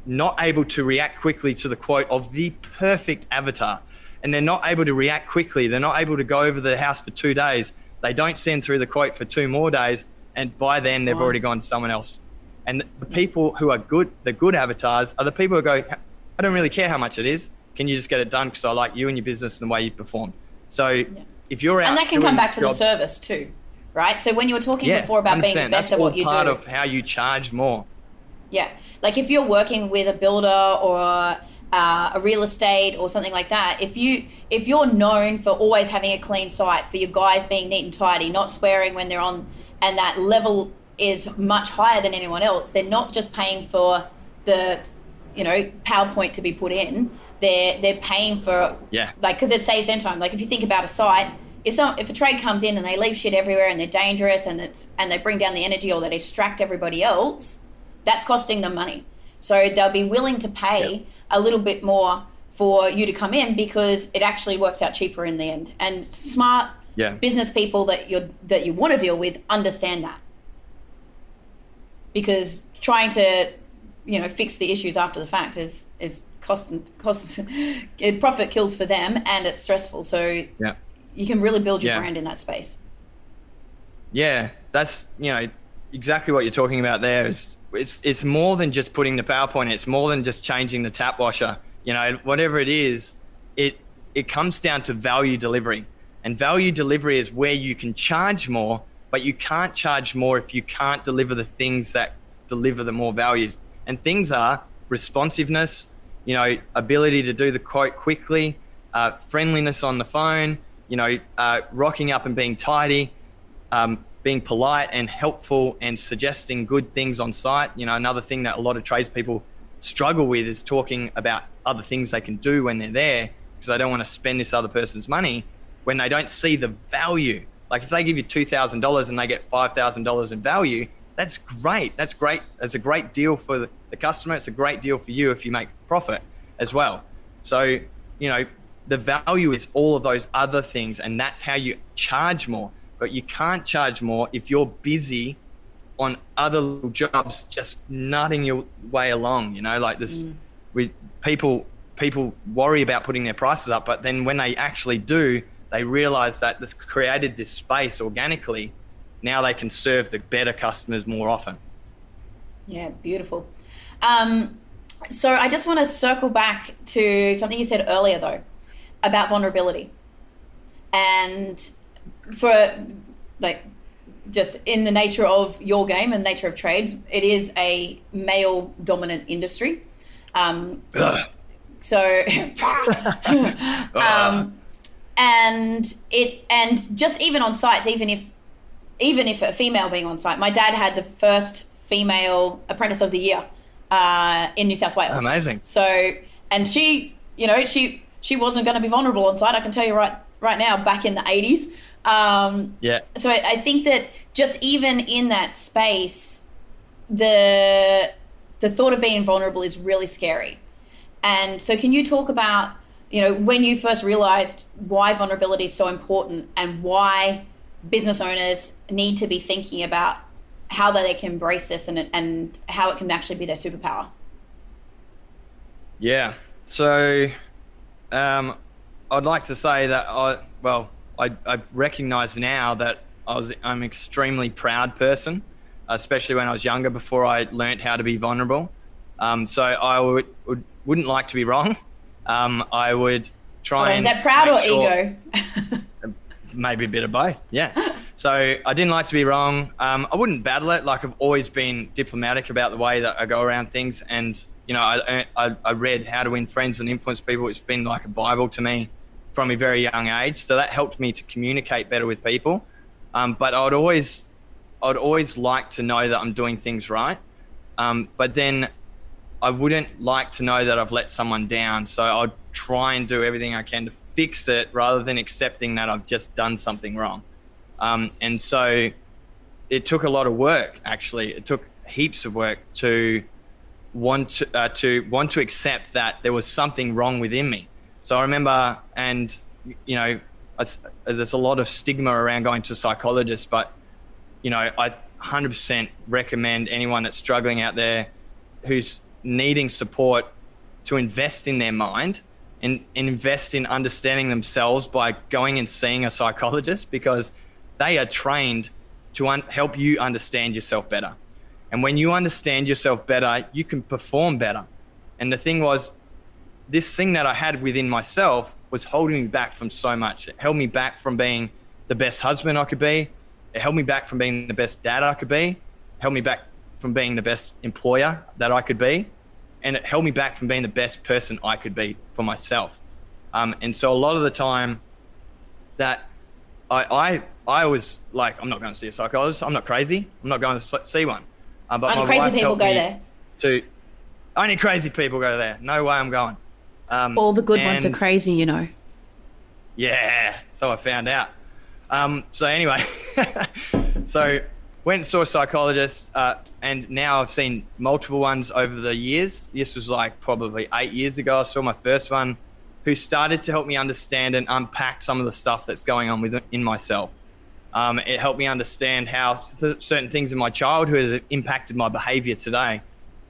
not able to react quickly to the quote of the perfect avatar. And they're not able to react quickly. They're not able to go over the house for two days. They don't send through the quote for two more days. And by then, they've already gone to someone else. And the people who are good, the good avatars, are the people who go, I don't really care how much it is. Can you just get it done because I like you and your business and the way you've performed? So yeah. If you're out, and that can come back to jobs, the service too, right? So when you were talking yeah, before about being the best at what you part do, part of how you charge more. Yeah, like if you're working with a builder or uh, a real estate or something like that if you if you're known for always having a clean site for your guys being neat and tidy not swearing when they're on and that level is much higher than anyone else they're not just paying for the you know powerpoint to be put in they're they're paying for yeah like because it saves them time. Like if you think about a site, if some if a trade comes in and they leave shit everywhere and they're dangerous and it's and they bring down the energy or they distract everybody else, that's costing them money. So they'll be willing to pay yep. a little bit more for you to come in because it actually works out cheaper in the end. And smart yeah. business people that you that you want to deal with understand that. Because trying to, you know, fix the issues after the fact is is cost and cost profit kills for them and it's stressful so yeah you can really build your Yeah. brand in that space. Yeah, that's you know exactly what you're talking about. There is it's it's more than just putting the PowerPoint. It's more than just changing the tap washer. You know, whatever it is, it it comes down to value delivery, and value delivery is where you can charge more, but you can't charge more if you can't deliver the things that deliver the more value. And things are responsiveness, you know, ability to do the quote quickly, uh, friendliness on the phone, you know, uh, rocking up and being tidy, um, being polite and helpful and suggesting good things on site. You know, another thing that a lot of tradespeople struggle with is talking about other things they can do when they're there because they don't want to spend this other person's money when they don't see the value. Like if they give you two thousand dollars and they get five thousand dollars in value, that's great. That's great. That's a great deal for the customer. It's a great deal for you if you make profit as well. So, you know, the value is all of those other things, and that's how you charge more. But you can't charge more if you're busy on other little jobs, just nutting your way along. You know, like this, we people people worry about putting their prices up, but then when they actually do, they realize that this created this space organically. Now they can serve the better customers more often. Yeah, beautiful. Um, so I just want to circle back to something you said earlier, though, about vulnerability, and for like just in the nature of your game and nature of trades, it is a male dominant industry. Um, so, um, and it and just even on sites, even if even if a female being on site, my dad had the first female apprentice of the year uh, in New South Wales. Amazing. So, and she, you know, she she wasn't going to be vulnerable on site. I can tell you right right now. Back in the eighties. Um, Yeah. so I, I think that just even in that space, the the thought of being vulnerable is really scary. And so, can you talk about you know when you first realized why vulnerability is so important and why business owners need to be thinking about how they can embrace this and and how it can actually be their superpower? Yeah. So, um, I'd like to say that I well, I I recognise now that I was I'm an extremely proud person, especially when I was younger before I learnt how to be vulnerable. Um, so I would, would wouldn't like to be wrong. Um, I would try Or and is that proud or sure- ego? maybe a bit of both. Yeah. So I didn't like to be wrong. Um, I wouldn't battle it. Like I've always been diplomatic about the way that I go around things. And you know, I I, I read How to Win Friends and Influence People. It's been like a bible to me from a very young age. So that helped me to communicate better with people. Um, but I'd always I'd always like to know that I'm doing things right. Um, but then I wouldn't like to know that I've let someone down. So I'd try and do everything I can to fix it rather than accepting that I've just done something wrong. Um, and so it took a lot of work, actually. It took heaps of work to want to, uh, to want to accept that there was something wrong within me. So I remember, and you know, there's a lot of stigma around going to psychologists, but you know, I 100% recommend anyone that's struggling out there who's needing support to invest in their mind and, and invest in understanding themselves by going and seeing a psychologist because they are trained to un- help you understand yourself better. And when you understand yourself better, you can perform better. And the thing was, this thing that I had within myself was holding me back from so much. It held me back from being the best husband I could be. It held me back from being the best dad I could be. It held me back from being the best employer that I could be. And it held me back from being the best person I could be for myself. Um, and so a lot of the time that I, I, I was like, I'm not going to see a psychologist. I'm not crazy. I'm not going to see one. Uh, but Only my crazy people go me there. To only crazy people go there. No way I'm going. Um, All the good ones are crazy, you know. yeah, so I found out. Um, so anyway, so went and saw a psychologist, uh, and now I've seen multiple ones over the years. This was like probably eight years ago. I saw my first one, who started to help me understand and unpack some of the stuff that's going on within myself. Um, it helped me understand how th- certain things in my childhood have impacted my behavior today.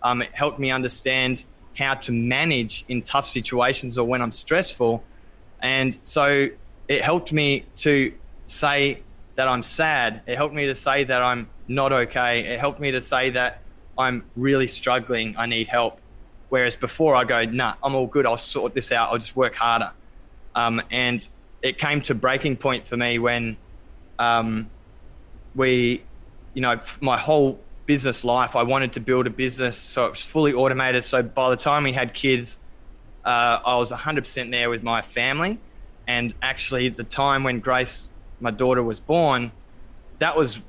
Um, it helped me understand how to manage in tough situations or when I'm stressful. And so it helped me to say that I'm sad. It helped me to say that I'm not okay. It helped me to say that I'm really struggling. I need help. Whereas before I go, nah, I'm all good. I'll sort this out. I'll just work harder. Um, and it came to breaking point for me when um, we, you know, my whole business life, I wanted to build a business so it was fully automated. So by the time we had kids, uh, I was 100% there with my family. And actually, the time when Grace, my daughter, was born, that was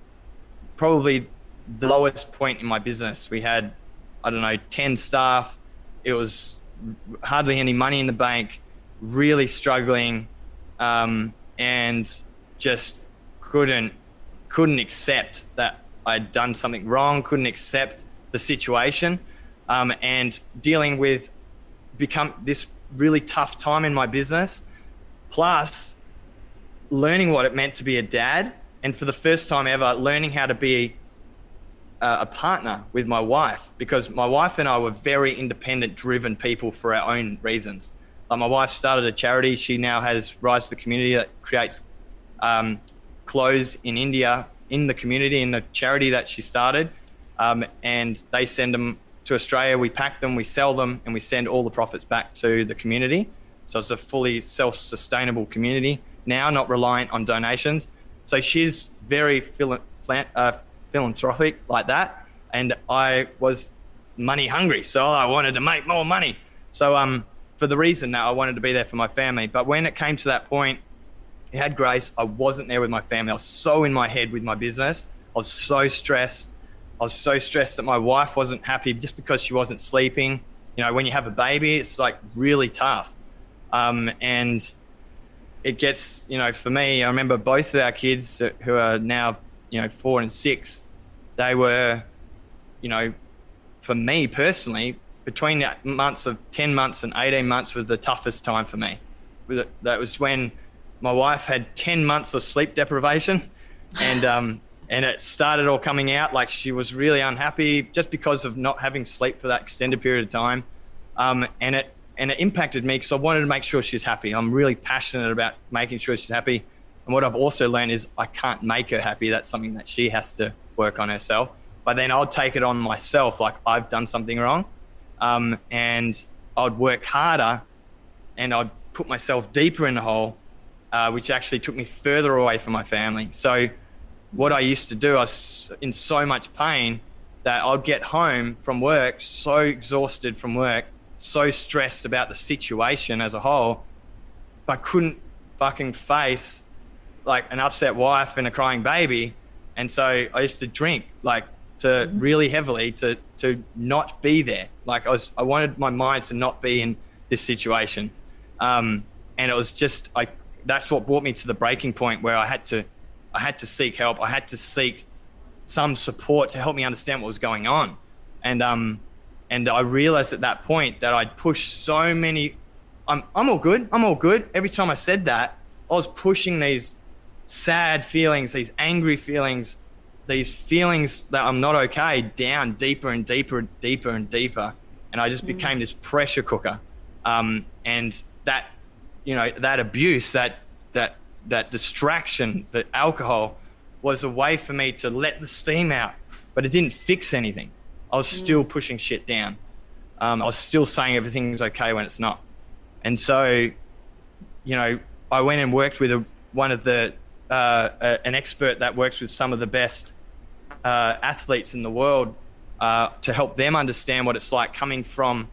probably the lowest point in my business. We had, I don't know, 10 staff. It was hardly any money in the bank, really struggling, um, and just couldn't couldn't accept that I'd done something wrong, couldn't accept the situation, um, and dealing with become this really tough time in my business, plus learning what it meant to be a dad, and for the first time ever, learning how to be uh, a partner with my wife because my wife and I were very independent, driven people for our own reasons. Like my wife started a charity. She now has Rise to the Community that creates um, clothes in India in the community in the charity that she started. Um, and they send them to Australia. We pack them, we sell them, and we send all the profits back to the community. So it's a fully self sustainable community now, not reliant on donations. So she's very uh, philanthropic like that. And I was money hungry. So I wanted to make more money. So, um, for the reason that I wanted to be there for my family. But when it came to that point, had grace. I wasn't there with my family. I was so in my head with my business. I was so stressed. I was so stressed that my wife wasn't happy just because she wasn't sleeping. You know, when you have a baby, it's like really tough. Um, and it gets, you know, for me, I remember both of our kids who are now, you know, four and six, they were, you know, for me personally, between months of 10 months and 18 months was the toughest time for me. That was when my wife had 10 months of sleep deprivation and um, and it started all coming out like she was really unhappy just because of not having sleep for that extended period of time um, and it and it impacted me because I wanted to make sure she's happy. I'm really passionate about making sure she's happy. And what I've also learned is I can't make her happy. That's something that she has to work on herself. But then I'll take it on myself, like I've done something wrong, um, and I'd work harder, and I'd put myself deeper in the hole uh, which actually took me further away from my family. So, what I used to do, I was in so much pain that I'd get home from work so exhausted from work, so stressed about the situation as a whole, but couldn't fucking face like an upset wife and a crying baby. And so I used to drink like to mm-hmm. really heavily to to not be there. Like I was, I wanted my mind to not be in this situation. Um, and it was just I that's what brought me to the breaking point where I had to I had to seek help. I had to seek some support to help me understand what was going on. And um and I realized at that point that I'd pushed so many I'm I'm all good. I'm all good. Every time I said that, I was pushing these sad feelings, these angry feelings, these feelings that I'm not okay down deeper and deeper and deeper and deeper. And I just mm. became this pressure cooker. Um, and that you know that abuse, that that that distraction, that alcohol was a way for me to let the steam out, but it didn't fix anything. I was still mm. pushing shit down. Um, I was still saying everything's okay when it's not. And so, you know, I went and worked with a, one of the uh, a, an expert that works with some of the best uh, athletes in the world uh, to help them understand what it's like coming from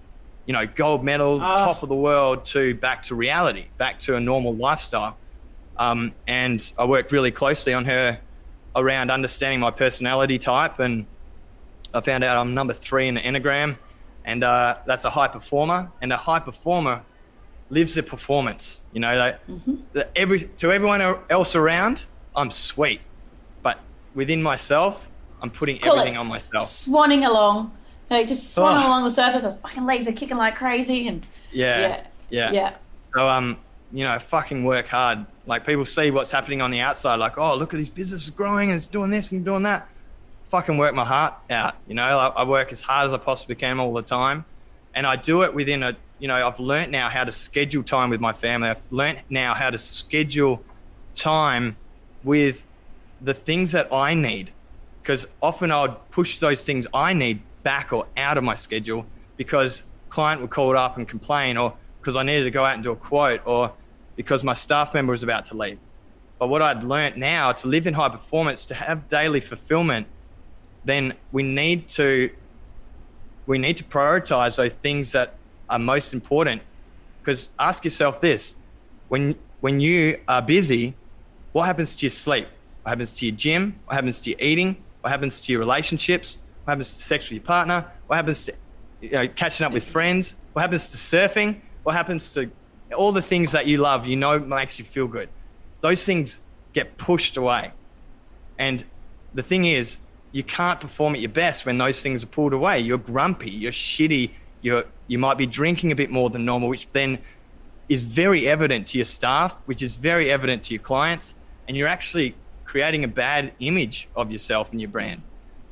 you know, gold medal, oh. top of the world, to back to reality, back to a normal lifestyle. Um, and I worked really closely on her around understanding my personality type. And I found out I'm number three in the Enneagram, and uh, that's a high performer. And a high performer lives their performance. You know, they, mm-hmm. the, every to everyone else around, I'm sweet, but within myself, I'm putting Call everything on myself. Swanning along like just swanning oh. along the surface. Her fucking legs are kicking like crazy, and yeah, yeah, yeah. yeah. So um, you know, fucking work hard. Like people see what's happening on the outside, like, oh, look at these businesses growing and it's doing this and doing that. Fucking work my heart out. You know, I, I work as hard as I possibly can all the time, and I do it within a you know, I've learnt now how to schedule time with my family. I've learnt now how to schedule time with the things that I need. Because often I would push those things I need back or out of my schedule because client would call it up and complain or because I needed to go out and do a quote or because my staff member was about to leave. But what I'd learnt now to live in high performance, to have daily fulfillment, then we need to we need to prioritize those things that are most important. Because ask yourself this: when when you are busy, what happens to your sleep? What happens to your gym? What happens to your eating? What happens to your relationships? What happens to sex with your partner? What happens to you know catching up with friends? What happens to surfing? What happens to all the things that you love? You know makes you feel good. Those things get pushed away, and the thing is, you can't perform at your best when those things are pulled away. You're grumpy, you're shitty, you're you might be drinking a bit more than normal, which then is very evident to your staff, which is very evident to your clients, and you're actually creating a bad image of yourself and your brand.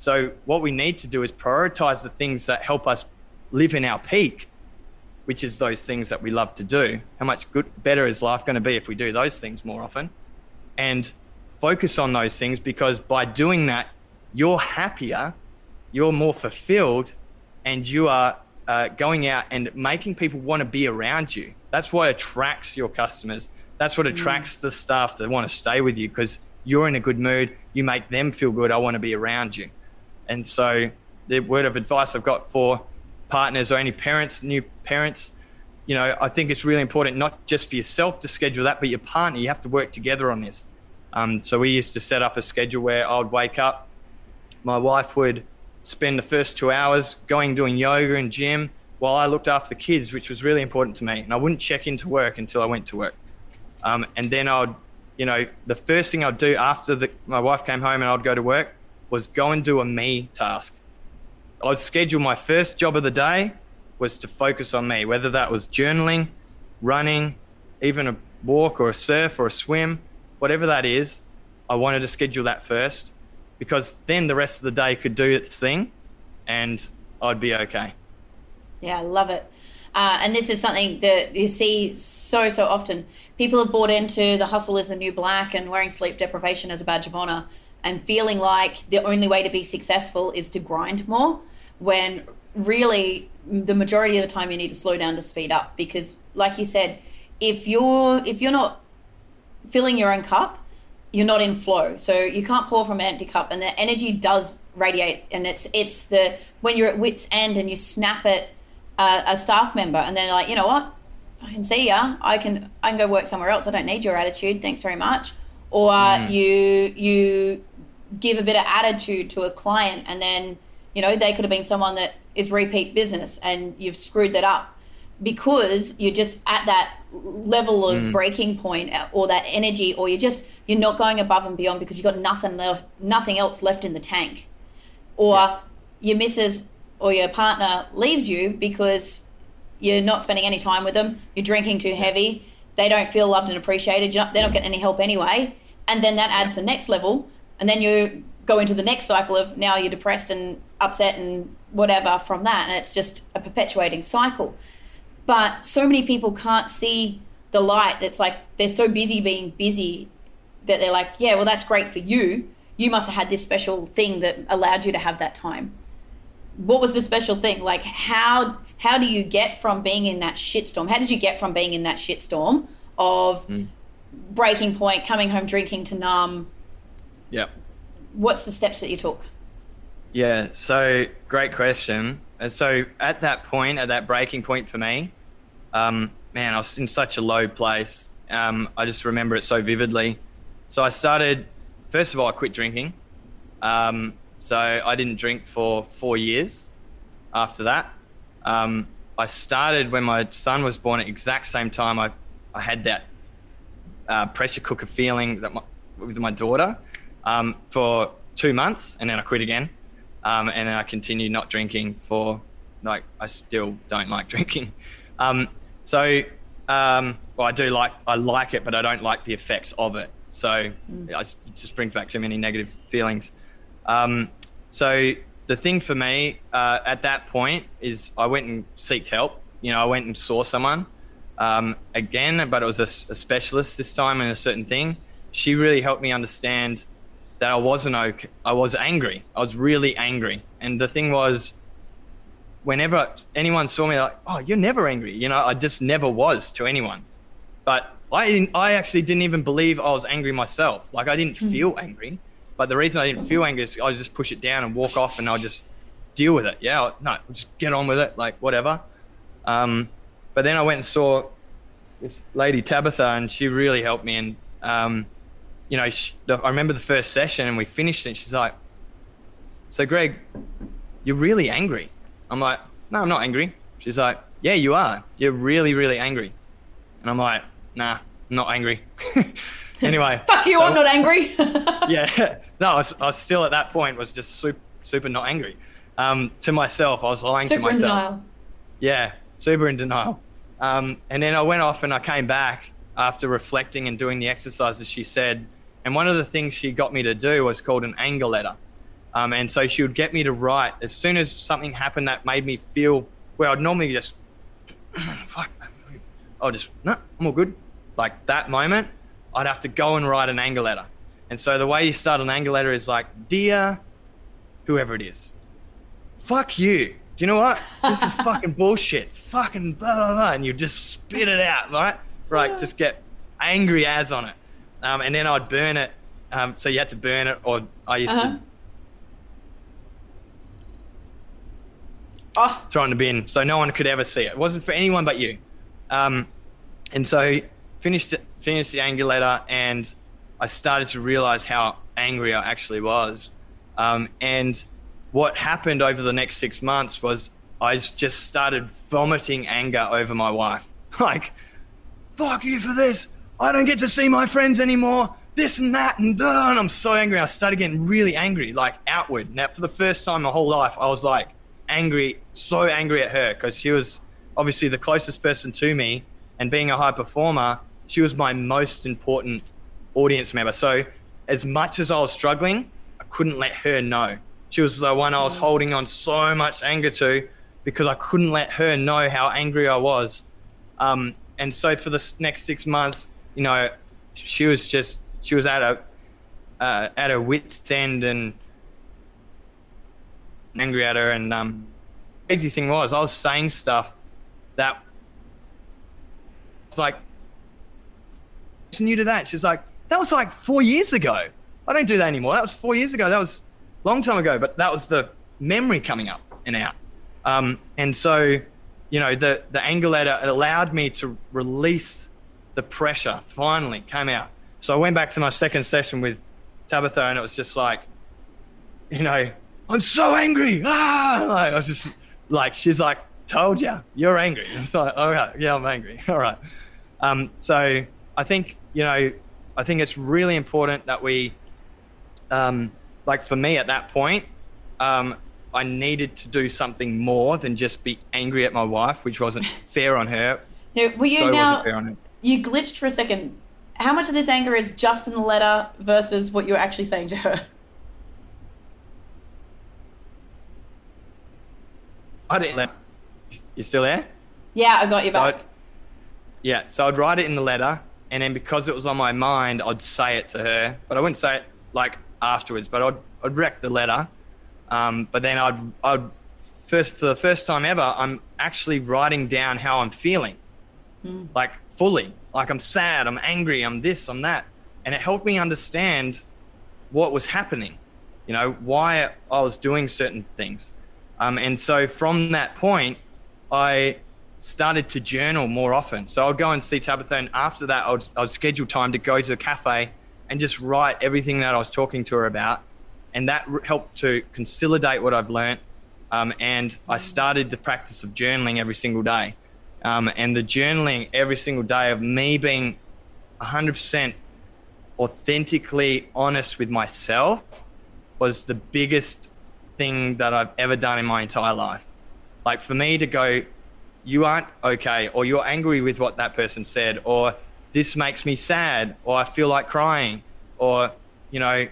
So what we need to do is prioritize the things that help us live in our peak, which is those things that we love to do. How much good better is life going to be if we do those things more often? And focus on those things because by doing that, you're happier, you're more fulfilled, and you are uh, going out and making people want to be around you. That's what attracts your customers. That's what attracts mm. the staff that want to stay with you because you're in a good mood. You make them feel good. I want to be around you. And so, the word of advice I've got for partners or any parents, new parents, you know, I think it's really important not just for yourself to schedule that, but your partner. You have to work together on this. Um, so we used to set up a schedule where I would wake up, my wife would spend the first two hours going doing yoga and gym while I looked after the kids, which was really important to me. And I wouldn't check into work until I went to work. Um, and then I'd, you know, the first thing I'd do after the, my wife came home and I'd go to work was go and do a me task. I'd schedule my first job of the day was to focus on me, whether that was journaling, running, even a walk or a surf or a swim, whatever that is. I wanted to schedule that first because then the rest of the day could do its thing and I'd be okay. Yeah, I love it. Uh, and this is something that you see so, so often. People have bought into the hustle is the new black and wearing sleep deprivation as a badge of honor and feeling like the only way to be successful is to grind more when really the majority of the time you need to slow down to speed up because like you said if you're if you're not filling your own cup you're not in flow. So you can't pour from an empty cup, and the energy does radiate. And it's it's the when you're at wit's end and you snap at uh, a staff member, and they're like, you know what, I can see ya. I can I can go work somewhere else. I don't need your attitude. Thanks very much. Or mm. you you give a bit of attitude to a client, and then you know they could have been someone that is repeat business, and you've screwed that up. Because you're just at that level of mm. breaking point or that energy or you're just you're not going above and beyond because you've got nothing left nothing else left in the tank. Or yeah. your missus or your partner leaves you because you're not spending any time with them you're drinking too heavy they don't feel loved and appreciated not, they're not getting any help anyway and then that adds the next level and then you go into the next cycle of now you're depressed and upset and whatever from that and it's just a perpetuating cycle but so many people can't see the light. It's like they're so busy being busy that they're like, yeah, well, that's great for you. You must have had this special thing that allowed you to have that time. What was the special thing? Like, how how do you get from being in that shitstorm? How did you get from being in that shitstorm of mm. breaking point, coming home drinking to numb? Yep. What's the steps that you took? Yeah, so great question. And so at that point, at that breaking point for me, um, man, I was in such a low place. Um, I just remember it so vividly. So I started, first of all, I quit drinking. Um, so I didn't drink for four years after that. Um, I started when my son was born at exact same time. I, I had that uh, pressure cooker feeling that my, with my daughter um, for two months, and then I quit again. Um, and then I continued not drinking for like I still don't like drinking. Um, so, um, well, I do like I like it, but I don't like the effects of it. So, mm. it just brings back too many negative feelings. Um, so the thing for me uh, at that point is I went and sought help. you know, I went and saw someone um, again, but it was a, a specialist this time in a certain thing. She really helped me understand that I wasn't okay. I was angry. I was really angry. And the thing was, whenever anyone saw me, like, oh, you're never angry. You know, I just never was to anyone. But I, I actually didn't even believe I was angry myself. Like, I didn't mm. feel angry. But the reason I didn't feel angry is I just push it down and walk off and I'll just deal with it. Yeah, no, just get on with it, like whatever. Um, but then I went and saw this lady Tabitha, and she really helped me. And um, you know, she, I remember the first session, and we finished it. And she's like, "So, Greg, you're really angry." I'm like, "No, I'm not angry." She's like, "Yeah, you are. You're really, really angry." And I'm like, "Nah, I'm not angry." anyway, fuck you. So, I'm not angry. yeah, no, I was, I was still at that point was just super, super not angry. Um, to myself, I was lying super to myself. In denial. Yeah, super in denial. Um, and then I went off and I came back after reflecting and doing the exercises she said. And one of the things she got me to do was called an anger letter. Um, and so she would get me to write as soon as something happened that made me feel well, I'd normally just, fuck, I'll just, no, I'm all good. Like that moment, I'd have to go and write an anger letter. And so the way you start an anger letter is like, Dear whoever it is, fuck you do you know what? This is fucking bullshit. Fucking blah, blah, blah. And you just spit it out, right? Right. Just get angry as on it. Um, and then I'd burn it. Um, so you had to burn it, or I used uh-huh. to oh. throw in the bin so no one could ever see it. It wasn't for anyone but you. Um, and so finished it, finished the anger letter, and I started to realize how angry I actually was. Um, and what happened over the next six months was I just started vomiting anger over my wife. Like, fuck you for this. I don't get to see my friends anymore. This and that and, uh, and I'm so angry. I started getting really angry, like outward. Now, for the first time in my whole life, I was like angry, so angry at her because she was obviously the closest person to me. And being a high performer, she was my most important audience member. So, as much as I was struggling, I couldn't let her know. She was the one I was mm. holding on so much anger to because I couldn't let her know how angry I was. Um, and so for the next six months, you know, she was just she was at a uh, at her wits end and angry at her. And um, crazy thing was, I was saying stuff that was like, it's new to that. She's like, that was like four years ago. I don't do that anymore. That was four years ago. That was long time ago, but that was the memory coming up and out. Um, and so, you know, the, the anger letter allowed me to release the pressure finally came out. So I went back to my second session with Tabitha and it was just like, you know, I'm so angry. Ah, like, I was just like, she's like, told you, you're angry. It's like, okay, yeah, I'm angry. All right. Um, so I think, you know, I think it's really important that we, um, like for me at that point, um, I needed to do something more than just be angry at my wife, which wasn't fair on her. No, were you so now? You glitched for a second. How much of this anger is just in the letter versus what you're actually saying to her? I didn't let. You still there? Yeah, I got you back. So yeah, so I'd write it in the letter, and then because it was on my mind, I'd say it to her, but I wouldn't say it like afterwards, but I'd, I'd wreck the letter. Um, but then I'd, I'd first, for the first time ever, I'm actually writing down how I'm feeling, mm. like fully. Like I'm sad, I'm angry, I'm this, I'm that. And it helped me understand what was happening, you know, why I was doing certain things. Um, and so from that point, I started to journal more often. So I'd go and see Tabitha, and after that, I would, I would schedule time to go to the cafe and just write everything that I was talking to her about. And that helped to consolidate what I've learned. Um, and I started the practice of journaling every single day. Um, and the journaling every single day of me being 100% authentically honest with myself was the biggest thing that I've ever done in my entire life. Like for me to go, you aren't okay, or you're angry with what that person said, or this makes me sad or I feel like crying or, you know,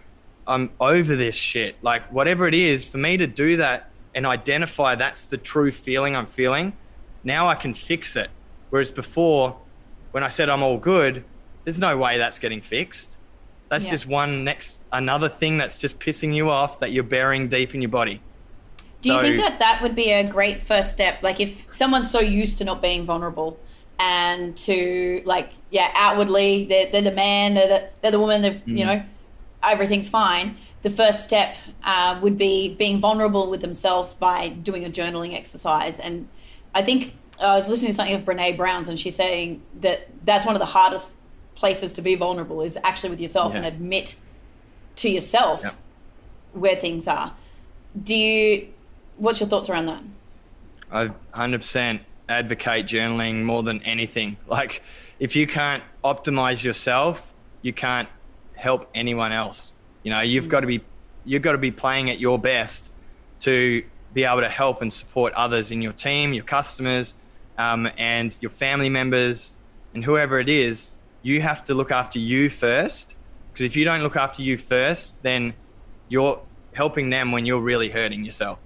I'm over this shit. Like whatever it is, for me to do that and identify that's the true feeling I'm feeling now I can fix it. Whereas before, when I said I'm all good, there's no way that's getting fixed. That's Yeah. just one next another thing that's just pissing you off that you're burying deep in your body. Do you think that that would be a great first step? Like, if someone's so used to not being vulnerable and to, like, yeah, outwardly, they're, they're the man, they're the, they're the woman, they're, you mm. know, everything's fine. The first step uh, would be being vulnerable with themselves by doing a journaling exercise. And I think uh, I was listening to something of Brene Brown's, and she's saying that that's one of the hardest places to be vulnerable is actually with yourself and admit to yourself Yep. where things are. Do you? What's your thoughts around that? I 100% advocate journaling more than anything. Like, if you can't optimize yourself, you can't help anyone else. You know, you've got to be you've got to be playing at your best to be able to help and support others in your team, your customers, um, and your family members, and whoever it is. You have to look after you first, because if you don't look after you first, then you're helping them when you're really hurting yourself.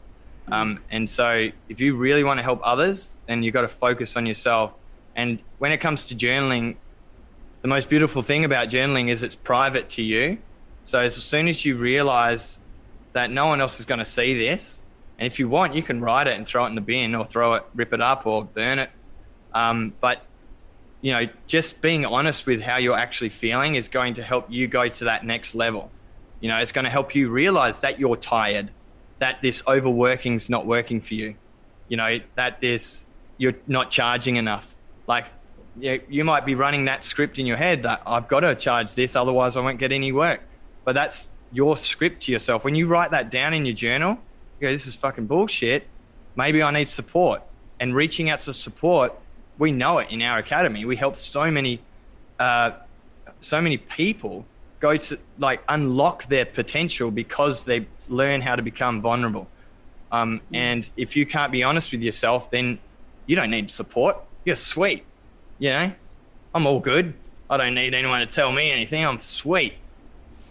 Um, and so, if you really want to help others, then you've got to focus on yourself. And when it comes to journaling, the most beautiful thing about journaling is it's private to you. So, as soon as you realize that no one else is going to see this, and if you want, you can write it and throw it in the bin or throw it, rip it up or burn it. Um, but you know, just being honest with how you're actually feeling is going to help you go to that next level. You know, it's going to help you realize that you're tired, that this overworking's not working for you. You know, that this you're not charging enough. Like, you, you might be running that script in your head that I've got to charge this, otherwise I won't get any work. But that's your script to yourself. When you write that down in your journal, you go, this is fucking bullshit. Maybe I need support. And reaching out for support, we know it in our academy. We help so many, uh, so many people go to like unlock their potential because they learn how to become vulnerable. Um, and if you can't be honest with yourself, then you don't need support. You're sweet. You know, I'm all good. I don't need anyone to tell me anything. I'm sweet.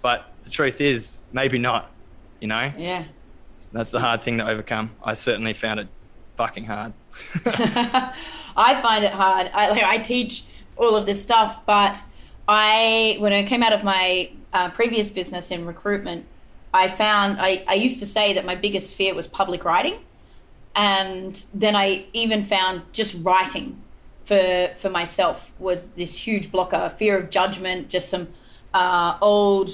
But the truth is, maybe not. You know, Yeah. that's the hard thing to overcome. I certainly found it fucking hard. I find it hard. I like I teach all of this stuff, but I when I came out of my uh, previous business in recruitment, I found I, I used to say that my biggest fear was public writing, and then I even found just writing for for myself was this huge blocker, fear of judgment, just some uh, old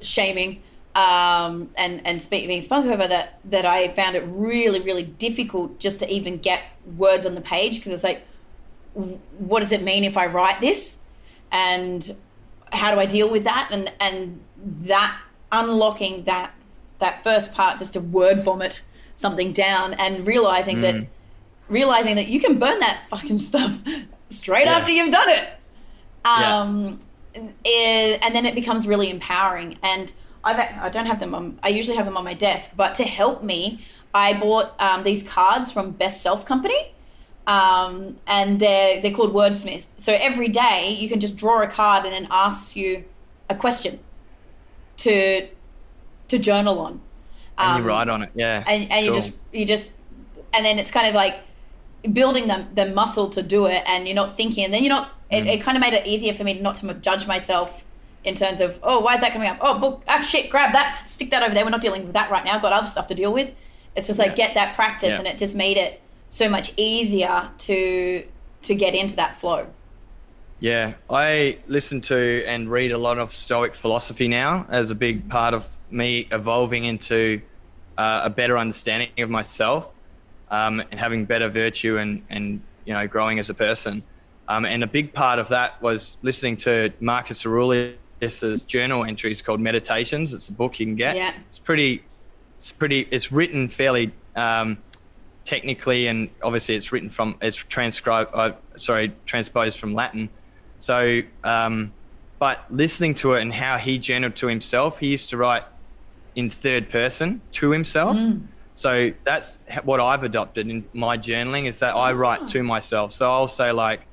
shaming um, and and speak, being spoken over that that I found it really really difficult just to even get words on the page because it's like, what does it mean if I write this, and how do I deal with that and and that unlocking that that first part just to word vomit something down and realizing that realizing that you can burn that fucking stuff straight Yeah. after you've done it Yeah. um, and then it becomes really empowering. And I've, I don't have them on. I usually have them on my desk, but to help me, I bought um, these cards from Best Self Company, um, and they're they're called Wordsmith. So every day you can just draw a card and it asks you a question to to journal on. And Um, you write on it. Yeah. and, and you Cool. just you just and then it's kind of like building the, the muscle to do it and you're not thinking and then you're not it, Mm. it kind of made it easier for me not to judge myself in terms of oh why is that coming up oh book ah shit grab that stick that over there we're not dealing with that right now got other stuff to deal with it's just like Yeah. get that practice Yeah. and it just made it so much easier to to get into that flow Yeah, I listen to and read a lot of Stoic philosophy now as a big part of me evolving into uh, a better understanding of myself um, and having better virtue and, and you know growing as a person. Um, and a big part of that was listening to Marcus Aurelius's journal entries called Meditations. It's a book you can get. Yeah. It's pretty. It's pretty. It's written fairly. Um, technically and obviously it's written from it's transcribed uh, sorry transposed from latin so um, but listening to it and how he journaled to himself he used to write in third person to himself so that's what i've adopted in my journaling is that i write to myself so i'll say like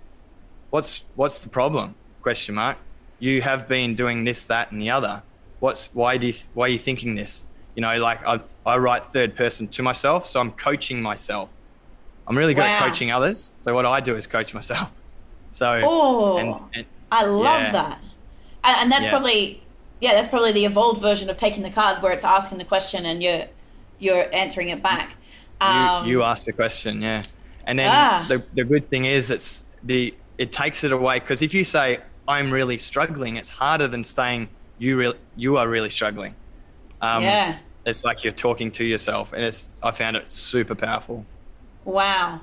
what's what's the problem question mark you have been doing this that and the other what's why do you why are you thinking this you know like I, I write third person to myself so i'm coaching myself I'm really good at coaching others. So what I do is coach myself. So Oh, and, and I love Yeah. that. And, and that's Yeah. probably yeah, that's probably the evolved version of taking the card where it's asking the question and you're you're answering it back. Um, you, you ask the question, yeah. And then Ah. the, the good thing is it's the it takes it away because if you say I'm really struggling, it's harder than saying you real you are really struggling. Um, yeah. It's like you're talking to yourself, and it's I found it super powerful. Wow.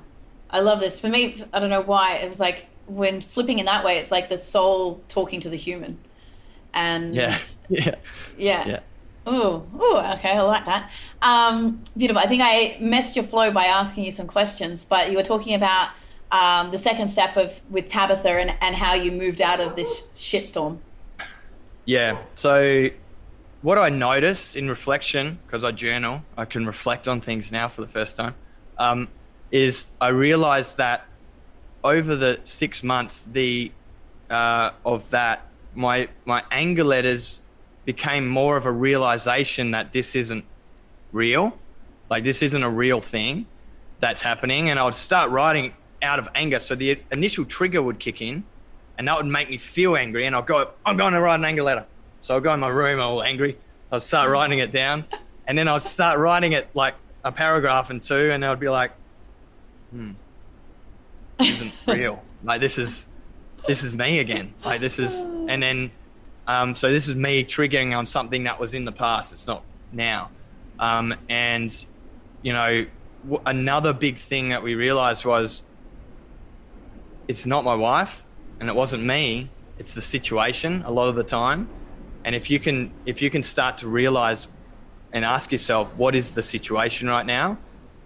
I love this. For me, I don't know why. It was like when flipping in that way, it's like the soul talking to the human. And Yeah, yeah, yeah. yeah. Oh, oh, okay, I like that. Um, beautiful. I think I messed your flow by asking you some questions, but you were talking about um, the second step of with Tabitha and, and how you moved out of this shitstorm. Yeah. So, what I noticed in reflection, because I journal, I can reflect on things now for the first time, um, is I realized that over the six months, the uh, of that, my my anger letters became more of a realization that this isn't real, like this isn't a real thing that's happening, and I would start writing out of anger. So the initial trigger would kick in, and that would make me feel angry. And I'll go, I'm going to write an anger letter. So I'll go in my room all angry. I'll start writing it down, and then I'll start writing it like a paragraph and two, and I'd be like, hmm, this isn't real. Like this is, this is me again. Like this is, and then, um, so this is me triggering on something that was in the past. It's not now, um, and you know, w- another big thing that we realized was it's not my wife and it wasn't me it's the situation a lot of the time. And if you can if you can start to realize and ask yourself what is the situation right now?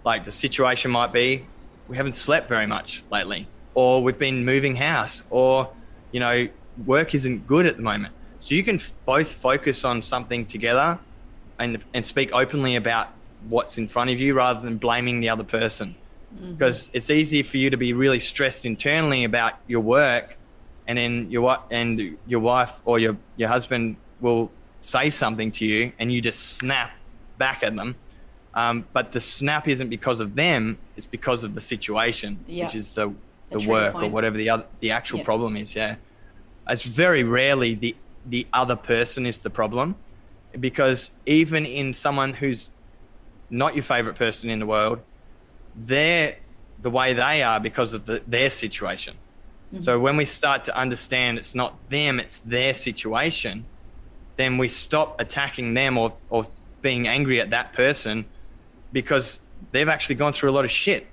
Like the situation might be we haven't slept very much lately or we've been moving house or you know work isn't good at the moment. So you can f- both focus on something together and and speak openly about what's in front of you rather than blaming the other person because it's easy for you to be really stressed internally about your work and then your and your wife or your your husband will say something to you and you just snap back at them um, but the snap isn't because of them it's because of the situation Yeah. which is the The work or whatever the other the actual Yeah. problem is yeah it's very rarely the the other person is the problem because even in someone who's not your favorite person in the world they're the way they are because of the, their situation. Mm-hmm. So when we start to understand it's not them, it's their situation, then we stop attacking them or, or being angry at that person because they've actually gone through a lot of shit.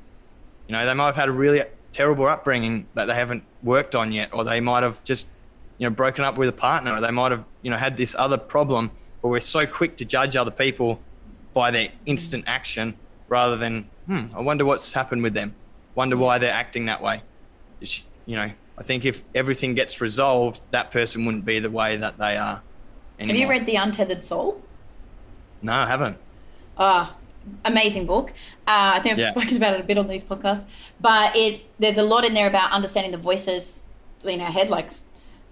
You know, they might have had a really terrible upbringing that they haven't worked on yet, or they might have just, you know, broken up with a partner, or they might have, you know, had this other problem But we're so quick to judge other people by their instant action rather than, hmm, I wonder what's happened with them. Wonder why they're acting that way. You know, I think if everything gets resolved, that person wouldn't be the way that they are anymore. Have you read The Untethered Soul? No, I haven't. Ah, amazing book. Uh, I think I've Yeah. spoken about it a bit on these podcasts, but it there's a lot in there about understanding the voices in our head. Like,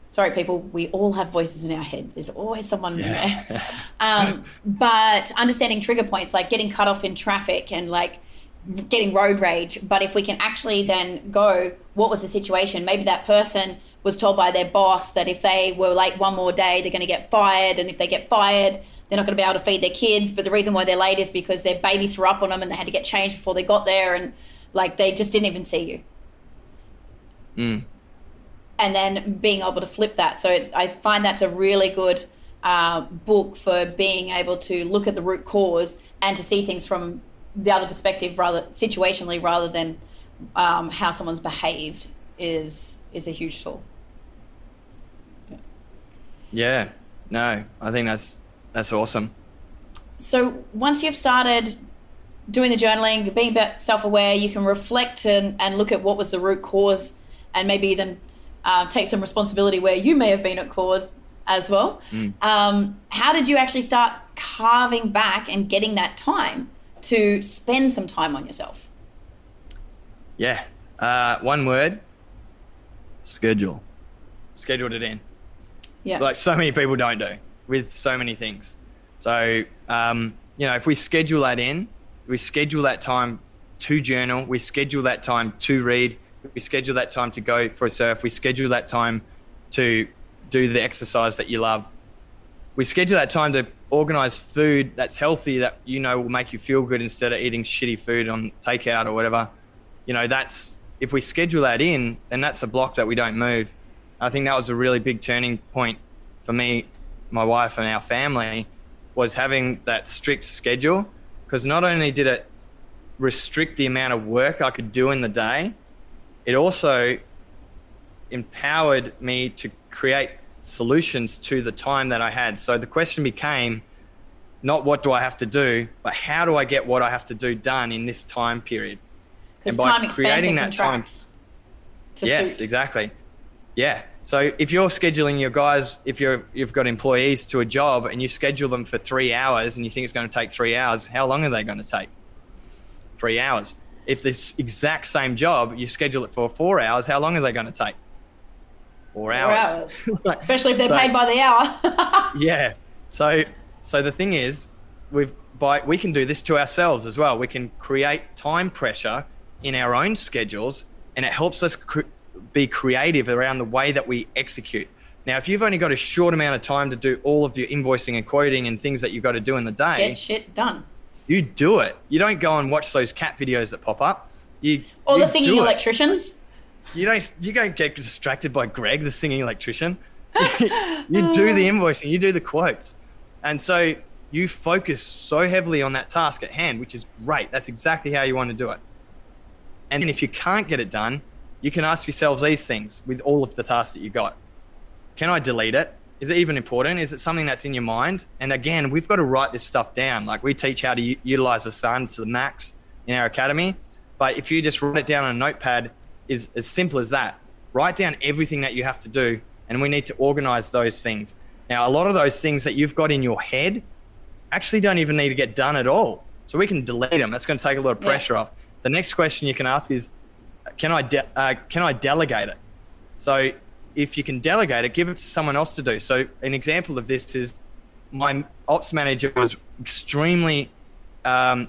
sorry, people, we all have voices in our head. There's always someone in there. Um, but understanding trigger points, like getting cut off in traffic and like getting road rage. But if we can actually then go, what was the situation? Maybe that person was told by their boss that if they were late one more day, they're going to get fired. And if they get fired, they're not going to be able to feed their kids. But the reason why they're late is because their baby threw up on them and they had to get changed before they got there. And like they just didn't even see you. Mm. And then being able to flip that. So it's, I find that's a really good uh, book for being able to look at the root cause and to see things from the other perspective, rather situationally, rather than um, how someone's behaved is is a huge tool. Yeah. No, I think that's that's awesome. So once you've started doing the journaling, being self-aware, you can reflect and, and look at what was the root cause, and maybe then uh, take some responsibility where you may have been at cause as well. Um, how did you actually start carving back and getting that time to spend some time on yourself? Yeah. Uh, one word. Schedule. Scheduled it in. Yeah. like so many people don't do with so many things. So, um, you know, if we schedule that in, we schedule that time to journal. We schedule that time to read. We schedule that time to go for a surf. We schedule that time to do the exercise that you love. We schedule that time to organize food that's healthy that you know will make you feel good instead of eating shitty food on takeout or whatever. You know, that's if we schedule that in, then that's a block that we don't move. I think that was a really big turning point for me, my wife, and our family was having that strict schedule because not only did it restrict the amount of work I could do in the day, it also empowered me to create solutions to the time that I had. So the question became not what do I have to do, but how do I get what I have to do done in this time period? Because time expands and contracts. Time, yes, suit. exactly. Yeah. So if you're scheduling your guys, if you're you've got employees to a job and you schedule them for three hours and you think it's going to take three hours, how long are they going to take? Three hours. If this exact same job you schedule it for four hours, how long are they going to take? Four, four hours. hours. Especially if they're so, paid by the hour. yeah. So so the thing is, we've by we can do this to ourselves as well. We can create time pressure in our own schedules, and it helps us cr- be creative around the way that we execute. Now, if you've only got a short amount of time to do all of your invoicing and quoting and things that you've got to do in the day, get shit done. You do it. You don't go and watch those cat videos that pop up. You or the singing electricians. You don't. You don't get distracted by Greg, the singing electrician. you do the invoicing. You do the quotes, and so you focus so heavily on that task at hand, which is great. That's exactly how you want to do it. And if you can't get it done, you can ask yourselves these things with all of the tasks that you got. Can I delete it? Is it even important? Is it something that's in your mind? And again, we've got to write this stuff down. Like we teach how to u- utilize Asana to the max in our academy. But if you just write it down on a notepad, is as simple as that. Write down everything that you have to do, and we need to organize those things. Now, a lot of those things that you've got in your head actually don't even need to get done at all. So we can delete them. That's going to take a lot of pressure yeah. off. The next question you can ask is, can I de- uh, can I delegate it? So if you can delegate it, give it to someone else to do. So an example of this is my ops manager was extremely um,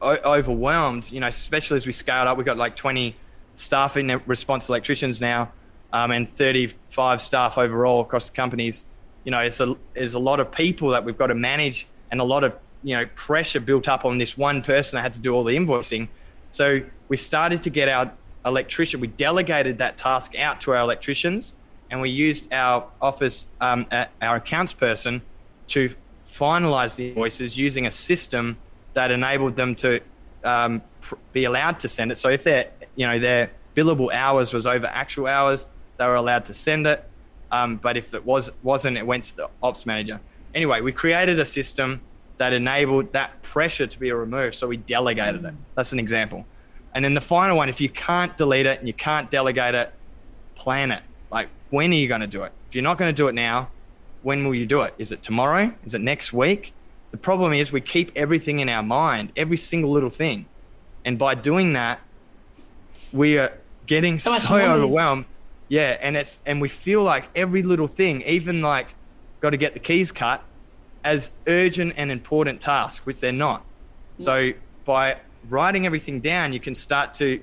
o- overwhelmed. You know, especially as we scaled up, we got like 20 staff in response electricians now, um, and 35 staff overall across the companies. You know, it's a, there's a lot of people that we've got to manage, and a lot of you know pressure built up on this one person that had to do all the invoicing. So we started to get our electrician. We delegated that task out to our electricians, and we used our office, um, our accounts person, to finalize the invoices using a system that enabled them to um, pr- be allowed to send it. So if their, you know, their billable hours was over actual hours, they were allowed to send it. Um, but if it was wasn't, it went to the ops manager. Anyway, we created a system that enabled that pressure to be removed. So we delegated it. That's an example. And then the final one, if you can't delete it and you can't delegate it, plan it. Like, when are you going to do it? If you're not going to do it now, when will you do it? Is it tomorrow? Is it next week? The problem is we keep everything in our mind, every single little thing. And by doing that, we are getting so, so overwhelmed. Yeah, and it's and we feel like every little thing, even like got to get the keys cut, as urgent and important tasks, which they're not. So by writing everything down, you can start to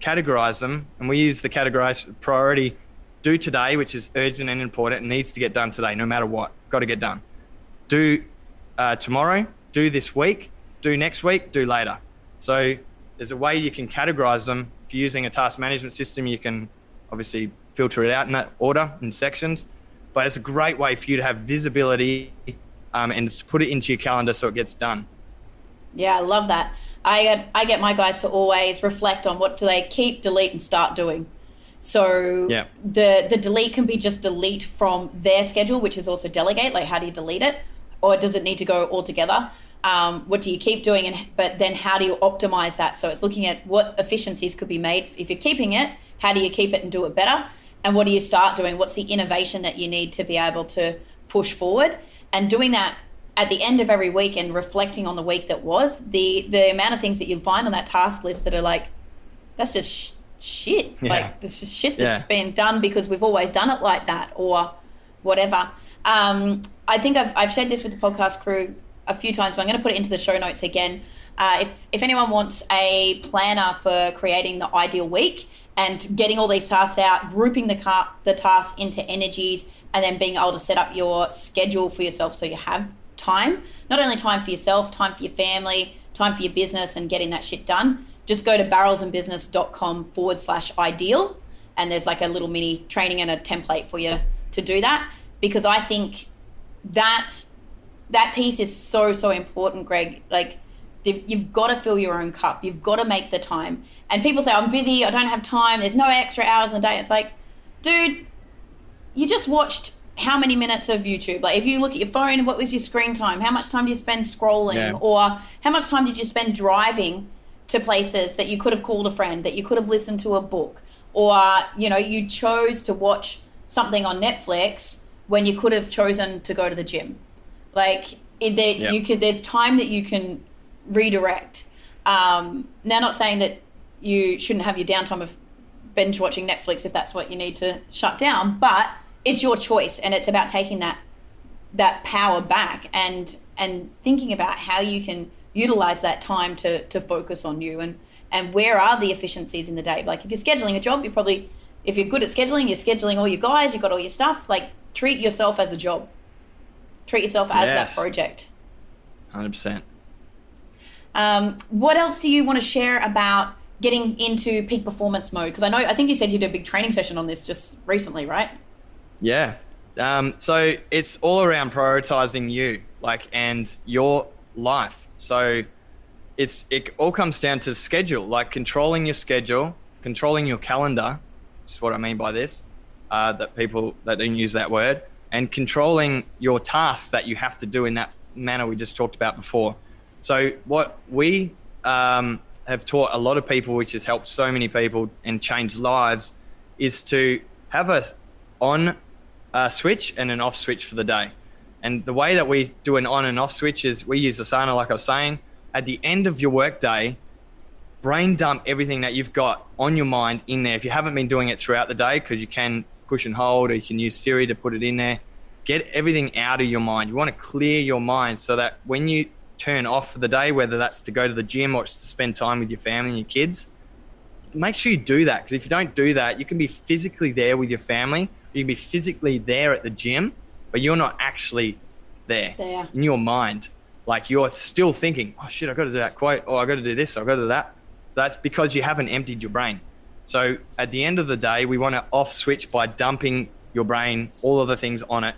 categorize them. And we use the categorize priority do today, which is urgent and important and needs to get done today, no matter what. Got to get done. Do uh, tomorrow, do this week, do next week, do later. So there's a way you can categorize them. If you're using a task management system, you can obviously filter it out in that order in sections. But it's a great way for you to have visibility um, and to put it into your calendar so it gets done. Yeah, I love that. I get, I get my guys to always reflect on what do they keep, delete, and start doing. So yeah. the the delete can be just delete from their schedule, which is also delegate. Like how do you delete it, or does it need to go all together? Um, what do you keep doing, and but then how do you optimize that? So it's looking at what efficiencies could be made if you're keeping it. How do you keep it and do it better? And what do you start doing? What's the innovation that you need to be able to push forward? And doing that at the end of every week and reflecting on the week that was, the the amount of things that you'll find on that task list that are like, that's just sh- shit. Yeah. Like this is shit that's yeah. been done because we've always done it like that or whatever. Um, I think I've I've shared this with the podcast crew a few times, but I'm going to put it into the show notes again. Uh, if, if anyone wants a planner for creating the ideal week and getting all these tasks out, grouping the, car, the tasks into energies, and then being able to set up your schedule for yourself so you have time, not only time for yourself, time for your family, time for your business, and getting that shit done, just go to barrelsandbusiness.com forward slash ideal. And there's like a little mini training and a template for you to do that because I think that that piece is so so important greg. Like you've got to fill your own cup. You've got to make the time. And people say i'm busy. I don't have time. There's no extra hours in the day. It's like dude you just watched how many minutes of youtube? Like if you look at your phone what was your screen time? How much time do you spend scrolling? Yeah. or how much time did you spend driving to places that you could have called a friend that you could have listened to a book? Or you know you chose to watch something on netflix when you could have chosen to go to the gym. Like it, there, yep. you could, there's time that you can redirect. Um, now, not saying that you shouldn't have your downtime of binge watching Netflix if that's what you need to shut down, but it's your choice, and it's about taking that that power back and and thinking about how you can utilize that time to to focus on you and and where are the efficiencies in the day. Like if you're scheduling a job, you probably if you're good at scheduling, you're scheduling all your guys, you've got all your stuff. Like treat yourself as a job. Treat yourself as yes. that project. 100%. Um, what else do you want to share about getting into peak performance mode? Because I know, I think you said you did a big training session on this just recently, right? Yeah. Um, so it's all around prioritizing you, like, and your life. So it's it all comes down to schedule, like controlling your schedule, controlling your calendar. Is what I mean by this uh, that people that don't use that word, and controlling your tasks that you have to do in that manner we just talked about before. So what we um, have taught a lot of people, which has helped so many people and changed lives, is to have a on uh, switch and an off switch for the day. And the way that we do an on and off switch is we use Asana, like I was saying. At the end of your workday, brain dump everything that you've got on your mind in there. If you haven't been doing it throughout the day, because you can push and hold, or you can use Siri to put it in there. Get everything out of your mind. You want to clear your mind so that when you turn off for the day, whether that's to go to the gym or to spend time with your family and your kids, make sure you do that. Because if you don't do that, you can be physically there with your family, you can be physically there at the gym, but you're not actually there, there. in your mind. Like you're still thinking, oh shit, I've got to do that quote, oh, or "I've got to do this, or "I've got to do that. That's because you haven't emptied your brain. So at the end of the day, we want to off switch by dumping your brain, all of the things on it.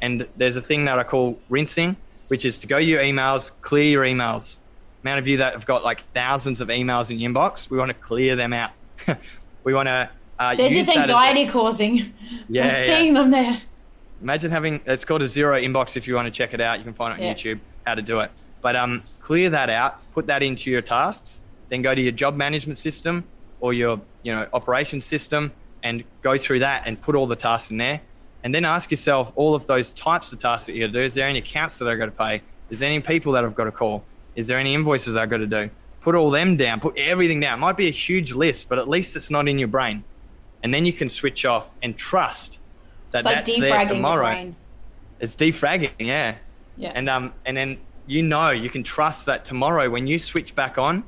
And there's a thing that I call rinsing, which is to go your emails, clear your emails. Amount of you that have got like thousands of emails in your inbox, we want to clear them out. we want to. Uh, They're just anxiety causing. Yeah, yeah, seeing them there. Imagine having it's called a zero inbox. If you want to check it out, you can find it on yeah. YouTube how to do it. But um, clear that out, put that into your tasks, then go to your job management system or your you know operations system and go through that and put all the tasks in there. And then ask yourself all of those types of tasks that you got to do. Is there any accounts that i've got to pay? Is there any people that i've got to call? Is there any invoices i've got to do? Put all them down. Put everything down. It might be a huge list but at least it's not in your brain. And then you can switch off and trust that it's like that's there tomorrow. it's defragging yeah. Yeah. And um and then you know you can trust that tomorrow when you switch back on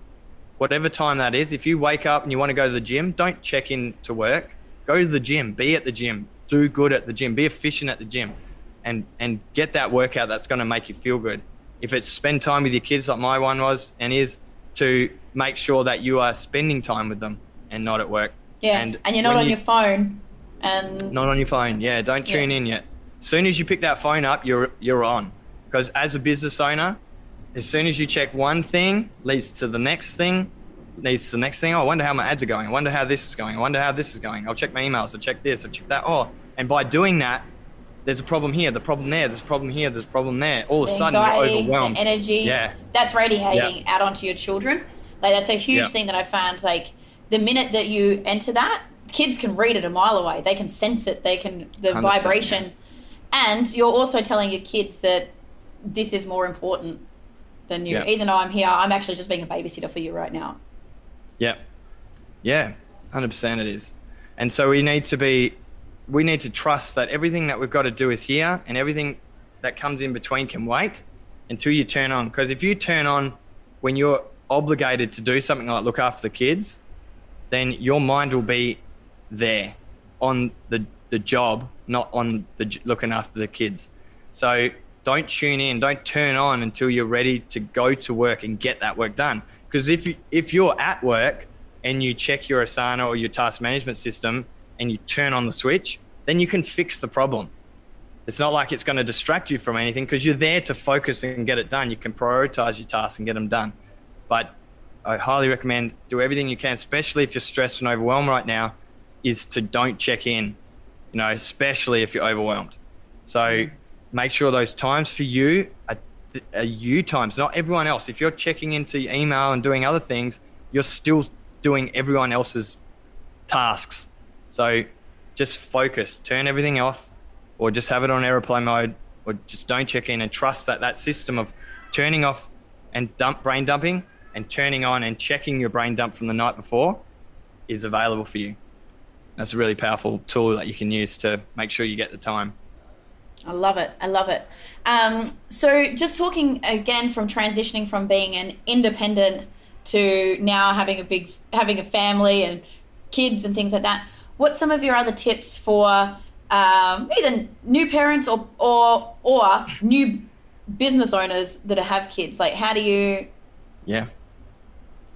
whatever time that is. If you wake up and you want to go to the gym, don't check in to work. Go to the gym. Be at the gym. Do good at the gym. Be efficient at the gym, and and get that workout that's going to make you feel good. If it's spend time with your kids, like my one was and is, to make sure that you are spending time with them and not at work. Yeah, and, and you're not on you, your phone. And not on your phone. Yeah, don't tune yeah. in yet. As soon as you pick that phone up, you're you're on. Because as a business owner, as soon as you check one thing, leads to the next thing, leads to the next thing. Oh, I wonder how my ads are going. I wonder how this is going. I wonder how this is going. I'll check my emails. I'll check this. I'll check that. Oh, and by doing that, there's a problem here, the problem there, there's a problem here, there's a problem there. All of a sudden, you're overwhelmed. The energy. Yeah. That's radiating out onto your children. Like that's a huge thing that I found. Like the minute that you enter that, kids can read it a mile away. They can sense it. They can the vibration, yeah. and you're also telling your kids that this is more important than you. Yep. Even though I'm here, I'm actually just being a babysitter for you right now. Yeah. Yeah. 100% it is. And so we need to be, we need to trust that everything that we've got to do is here and everything that comes in between can wait until you turn on. Because if you turn on when you're obligated to do something like look after the kids, then your mind will be there on the the job, not on the looking after the kids. So don't tune in, don't turn on until you're ready to go to work and get that work done. Because if you if you're at work and you check your Asana or your task management system and you turn on the switch, then you can fix the problem. It's not like it's going to distract you from anything because you're there to focus and get it done. You can prioritize your tasks and get them done. But I highly recommend do everything you can, especially if you're stressed and overwhelmed right now, is to don't check in, you know, especially if you're overwhelmed. So. Make sure those times for you are, are you times, not everyone else. If you're checking into email and doing other things, you're still doing everyone else's tasks. So just focus, turn everything off, or just have it on airplane mode, or just don't check in and trust that that system of turning off and dump brain dumping and turning on and checking your brain dump from the night before is available for you. That's a really powerful tool that you can use to make sure you get the time. I love it. I love it. Um, so, just talking again from transitioning from being an independent to now having a big, having a family and kids and things like that. What's some of your other tips for um, either new parents or or or new business owners that have kids? Like, how do you? Yeah.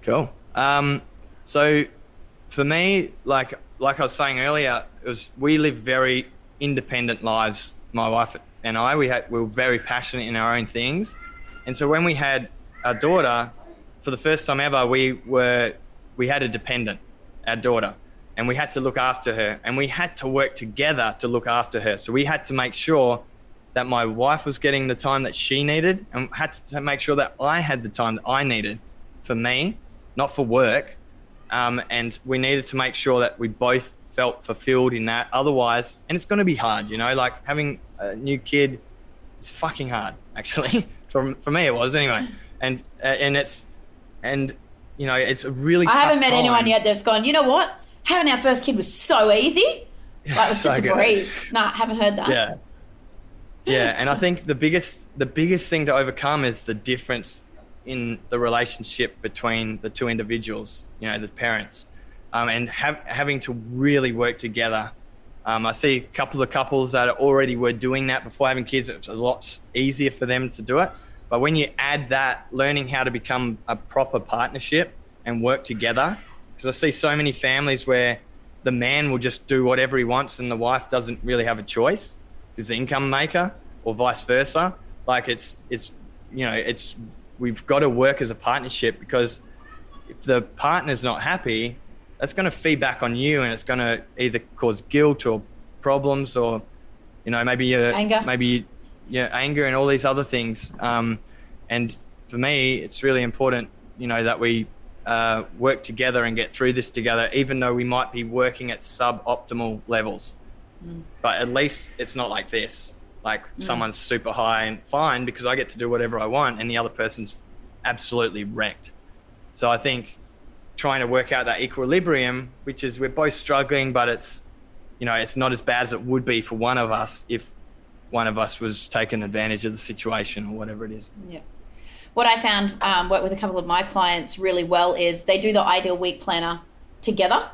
Cool. Um, so, for me, like like I was saying earlier, it was we live very independent lives. My wife and I, we had we were very passionate in our own things, and so when we had our daughter, for the first time ever, we were we had a dependent, our daughter, and we had to look after her, and we had to work together to look after her. So we had to make sure that my wife was getting the time that she needed, and had to make sure that I had the time that I needed for me, not for work, um, and we needed to make sure that we both felt fulfilled in that. Otherwise, and it's going to be hard, you know, like having a new kid is fucking hard, actually. for, for me, it was anyway. And, uh, and it's, and, you know, it's a really I haven't met time. anyone yet that's gone, you know what? Having our first kid was so easy. Like, it was just so a good. breeze. Nah, haven't heard that. Yeah. Yeah. And I think the biggest, the biggest thing to overcome is the difference in the relationship between the two individuals, you know, the parents, um, and have, having to really work together. Um, I see a couple of couples that already were doing that before having kids. It's a lot easier for them to do it. But when you add that, learning how to become a proper partnership and work together, because I see so many families where the man will just do whatever he wants and the wife doesn't really have a choice because the income maker or vice versa. Like it's it's you know it's we've got to work as a partnership because if the partner's not happy, that's going to feed back on you, and it's going to either cause guilt or problems, or you know maybe uh, anger, maybe yeah anger and all these other things. Um, and for me, it's really important, you know, that we uh, work together and get through this together, even though we might be working at suboptimal levels. Mm. But at least it's not like this like mm. someone's super high and fine because I get to do whatever I want, and the other person's absolutely wrecked. So I think trying to work out that equilibrium, which is we're both struggling, but it's you know it's not as bad as it would be for one of us if one of us was taking advantage of the situation or whatever it is. Yeah. What I found um, work with a couple of my clients really well is they do the ideal week planner together.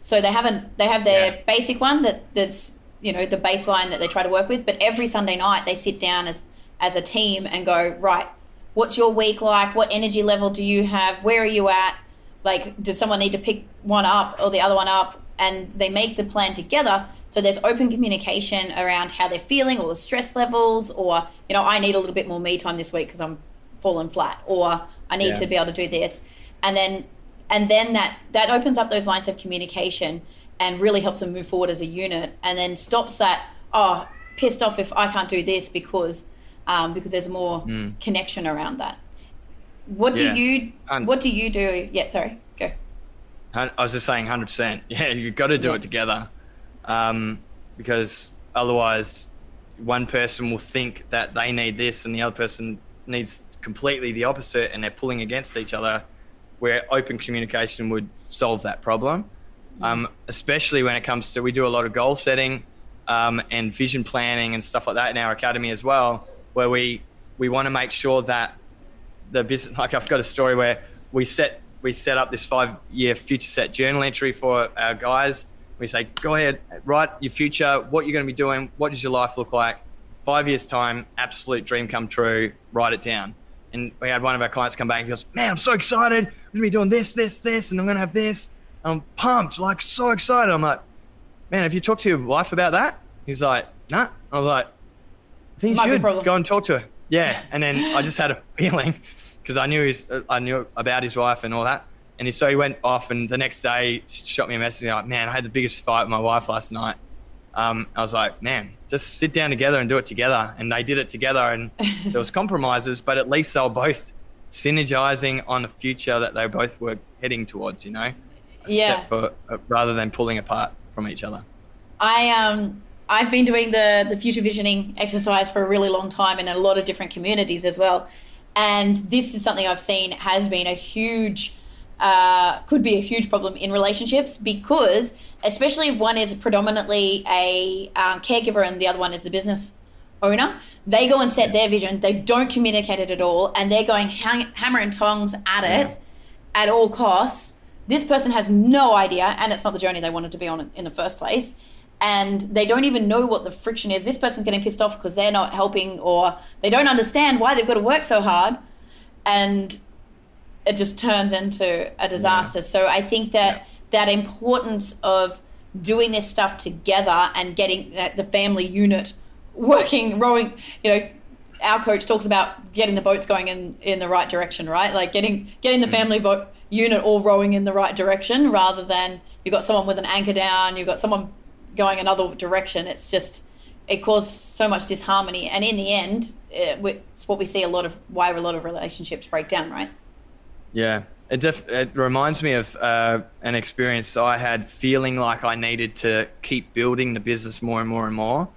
So they haven't they have their yeah. basic one that that's you know the baseline that they try to work with but every sunday night they sit down as as a team and go right what's your week like what energy level do you have where are you at like does someone need to pick one up or the other one up and they make the plan together so there's open communication around how they're feeling or the stress levels or you know i need a little bit more me time this week because i'm falling flat or i need yeah. to be able to do this and then and then that that opens up those lines of communication and really helps them move forward as a unit and then stops that oh pissed off if i can't do this because um, because there's more mm. connection around that what do yeah. you and what do you do? Yeah sorry go. I was just saying 100% yeah you've got to do yeah. it together. Um, because otherwise one person will think that they need this and the other person needs completely the opposite and they're pulling against each other where open communication would solve that problem. Um, especially when it comes to we do a lot of goal setting um, and vision planning and stuff like that in our academy as well, where we we want to make sure that the business. Like I've got a story where we set we set up this five year future set journal entry for our guys. We say, go ahead, write your future, what you're going to be doing, what does your life look like, five years time, absolute dream come true. Write it down. And we had one of our clients come back and he goes, man, I'm so excited. I'm gonna be doing this, this, this, and I'm gonna have this. I'm pumped, like so excited. I'm like, man, have you talked to your wife about that? He's like, nah. I was like, I think you Might should go and talk to her. Yeah. And then I just had a feeling because I knew his, I knew about his wife and all that. And he, so he went off, and the next day she shot me a message like, man, I had the biggest fight with my wife last night. Um, I was like, man, just sit down together and do it together. And they did it together, and there was compromises, but at least they were both synergizing on a future that they both were heading towards. You know, Yeah. for uh, rather than pulling apart from each other. I um I've been doing the the future visioning exercise for a really long time in a lot of different communities as well, and this is something I've seen has been a huge. Uh, could be a huge problem in relationships because, especially if one is predominantly a um, caregiver and the other one is a business owner, they go and set their vision. They don't communicate it at all, and they're going hang- hammer and tongs at it Yeah. at all costs. This person has no idea, and it's not the journey they wanted to be on in the first place. And they don't even know what the friction is. This person's getting pissed off because they're not helping, or they don't understand why they've got to work so hard. And it just turns into a disaster. So I think that Yeah. that importance of doing this stuff together and getting that the family unit working, rowing, you know, our coach talks about getting the boats going in, in the right direction, right? Like getting getting the mm. family boat unit all rowing in the right direction rather than you've got someone with an anchor down, you've got someone going another direction. It's just it causes so much disharmony, and in the end, it's what we see a lot of why a lot of relationships break down, right? Yeah, it def- it reminds me of uh, an experience I had feeling like I needed to keep building the business more and more and more.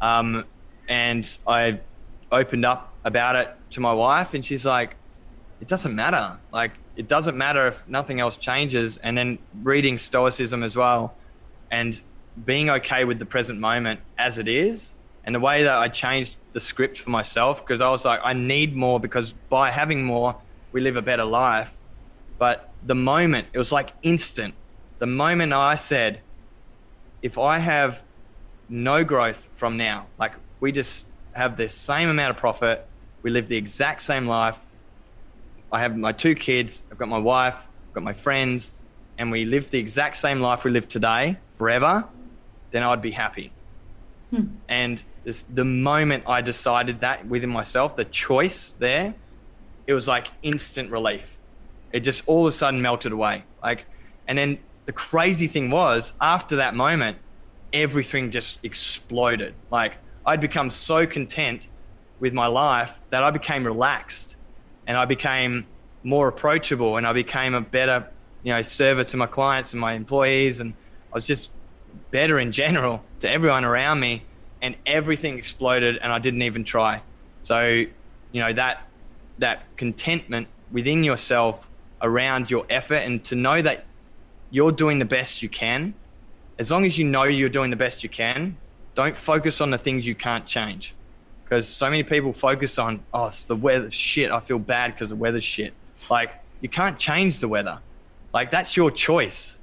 Um, and I opened up about it to my wife, and she's like, "It doesn't matter. Like, it doesn't matter if nothing else changes." And then reading Stoicism as well, and being okay with the present moment as it is. And the way that I changed the script for myself, because I was like, I need more because by having more, we live a better life. But the moment, it was like instant. The moment I said, if I have no growth from now, like we just have the same amount of profit, we live the exact same life. I have my two kids, I've got my wife, I've got my friends, and we live the exact same life we live today forever, then I'd be happy. Hmm. And this, the moment I decided that within myself, the choice there, it was like instant relief. It just all of a sudden melted away. Like, and then the crazy thing was, after that moment, everything just exploded. Like, I'd become so content with my life that I became relaxed and I became more approachable and I became a better, you know, server to my clients and my employees. And I was just better in general to everyone around me and everything exploded and I didn't even try. So, you know, that that contentment within yourself around your effort and to know that you're doing the best you can. As long as you know you're doing the best you can, don't focus on the things you can't change. Because so many people focus on, oh, it's the weather shit. I feel bad because the weather's shit. Like, you can't change the weather. Like, that's your choice.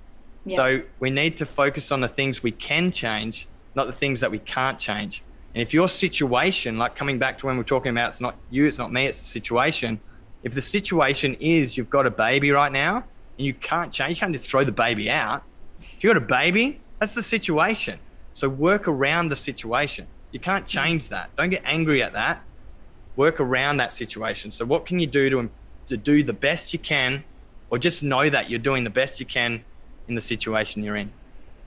Yeah. So we need to focus on the things we can change, not the things that we can't change. And if your situation, like coming back to when we're talking about, it's not you, it's not me, it's the situation. If the situation is you've got a baby right now and you can't change, you can't just throw the baby out. If you've got a baby, that's the situation. So work around the situation. You can't mm-hmm. change that. Don't get angry at that. Work around that situation. So what can you do to, to do the best you can, or just know that you're doing the best you can in the situation you're in.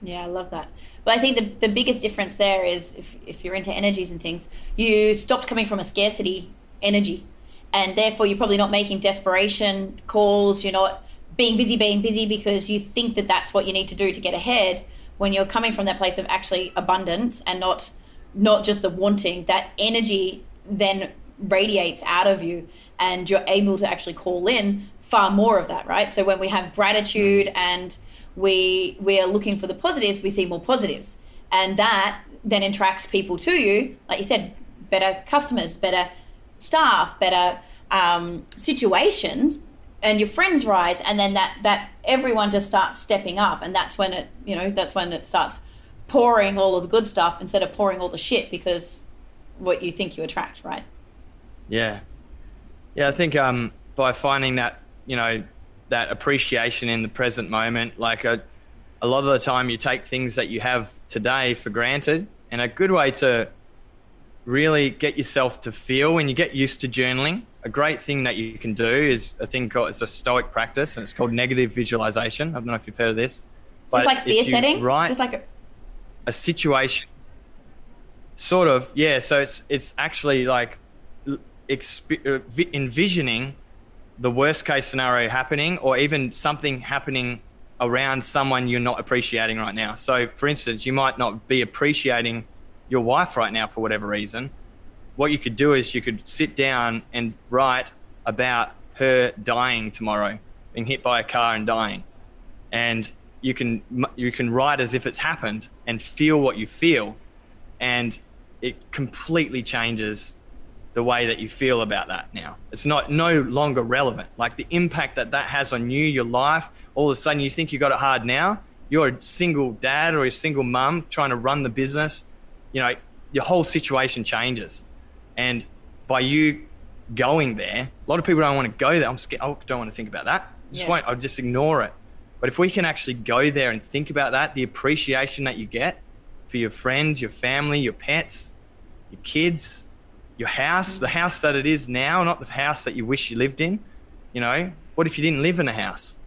Yeah, I love that. But I think the, the biggest difference there is if, if you're into energies and things, you stopped coming from a scarcity energy. And therefore, you're probably not making desperation calls. You're not being busy, being busy because you think that that's what you need to do to get ahead. When you're coming from that place of actually abundance and not not just the wanting, that energy then radiates out of you, and you're able to actually call in far more of that, right? So when we have gratitude mm. and we we are looking for the positives, we see more positives, and that then attracts people to you. Like you said, better customers, better staff, better um, situations, and your friends rise and then that that everyone just starts stepping up and that's when it you know that's when it starts pouring all of the good stuff instead of pouring all the shit because what you think you attract right yeah yeah i think um by finding that you know that appreciation in the present moment like a, a lot of the time you take things that you have today for granted and a good way to really get yourself to feel when you get used to journaling a great thing that you can do is a thing called it's a stoic practice and it's called negative visualization. I don't know if you've heard of this. So it's like fear setting. Right. It's like a, a situation. Sort of, yeah. So it's it's actually like exp- uh, envisioning the worst case scenario happening, or even something happening around someone you're not appreciating right now. So, for instance, you might not be appreciating your wife right now for whatever reason, what you could do is you could sit down and write about her dying tomorrow, being hit by a car and dying, and you can you can write as if it's happened and feel what you feel, and it completely changes the way that you feel about that now. It's not no longer relevant. Like the impact that that has on you, your life. All of a sudden, you think you got it hard now. You're a single dad or a single mum trying to run the business. You know, your whole situation changes. And by you going there, a lot of people don't want to go there. I'm scared. I don't want to think about that. I just yeah. won't. I'll just ignore it. But if we can actually go there and think about that, the appreciation that you get for your friends, your family, your pets, your kids, your house, the house that it is now, not the house that you wish you lived in. You know, what if you didn't live in a house?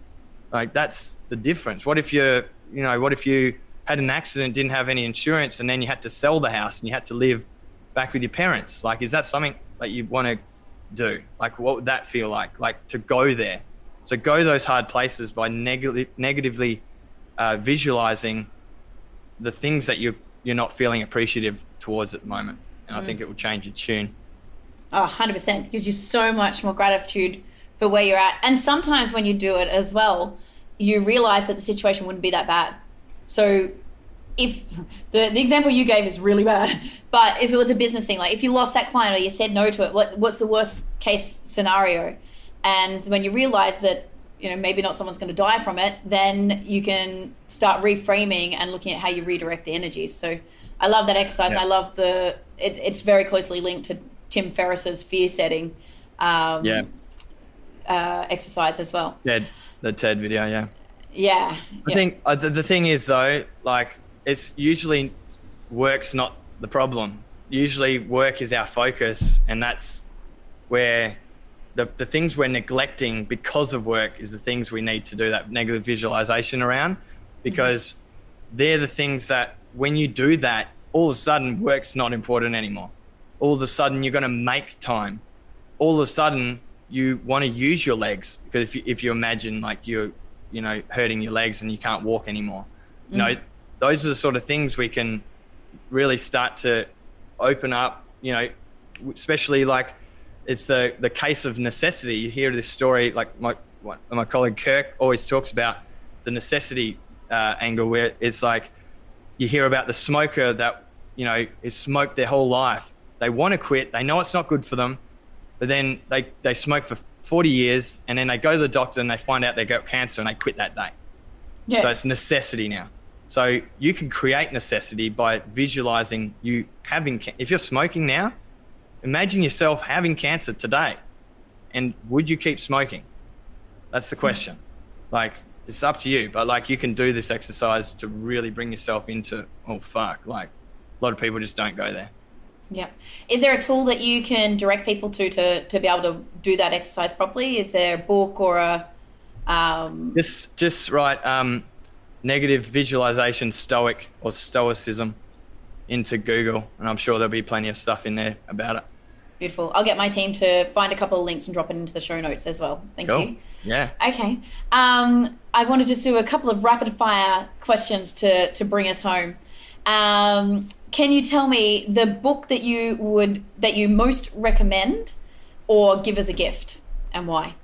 Like that's the difference. What if you, you know, what if you had an accident, didn't have any insurance, and then you had to sell the house and you had to live back with your parents? Like, is that something that you want to do? Like, what would that feel like? Like to go there. So go those hard places by neg- negatively uh, visualizing the things that you you're not feeling appreciative towards at the moment, and mm. I think it will change your tune. Oh, 100% gives you so much more gratitude for where you're at. And sometimes when you do it as well, you realize that the situation wouldn't be that bad. So if the, the example you gave is really bad, but if it was a business thing, like if you lost that client or you said no to it, what what's the worst case scenario? And when you realize that you know maybe not someone's going to die from it, then you can start reframing and looking at how you redirect the energies. So I love that exercise. Yeah. I love the it, it's very closely linked to Tim Ferriss's fear setting. Um, yeah. Uh, exercise as well. Yeah, the TED video. Yeah. Yeah. I yeah. think uh, the, the thing is though, like it's usually work's not the problem. Usually work is our focus, and that's where the, the things we're neglecting because of work is the things we need to do that negative visualization around because mm-hmm. they're the things that when you do that, all of a sudden work's not important anymore. All of a sudden you're going to make time. All of a sudden you want to use your legs because if you, if you imagine like you're, you know, hurting your legs and you can't walk anymore, you mm-hmm. know, those are the sort of things we can really start to open up, you know, especially like it's the, the case of necessity. You hear this story, like my, what, my colleague Kirk always talks about the necessity uh, angle where it's like you hear about the smoker that, you know, is smoked their whole life. They want to quit. They know it's not good for them, but then they, they smoke for 40 years and then they go to the doctor and they find out they got cancer and they quit that day. Yeah. So it's necessity now. So you can create necessity by visualizing you having, if you're smoking now, imagine yourself having cancer today. And would you keep smoking? That's the question. Like, it's up to you, but like you can do this exercise to really bring yourself into, oh, fuck. Like, a lot of people just don't go there. Yeah. Is there a tool that you can direct people to to, to be able to do that exercise properly? Is there a book or a. Um... Just, just right. Um, negative visualization stoic or stoicism into Google, and I'm sure there'll be plenty of stuff in there about it. Beautiful. I'll get my team to find a couple of links and drop it into the show notes as well. Thank cool. you. Yeah. Okay. Um, I want to just do a couple of rapid fire questions to to bring us home. Um, can you tell me the book that you would that you most recommend, or give as a gift, and why?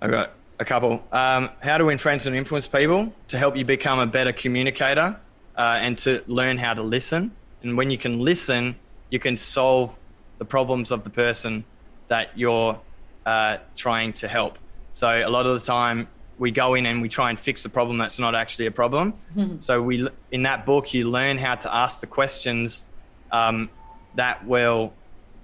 I've got a couple. Um, how to win friends and influence people to help you become a better communicator uh, and to learn how to listen. And when you can listen, you can solve the problems of the person that you're uh, trying to help. So a lot of the time we go in and we try and fix a problem that's not actually a problem. so we in that book you learn how to ask the questions um, that will,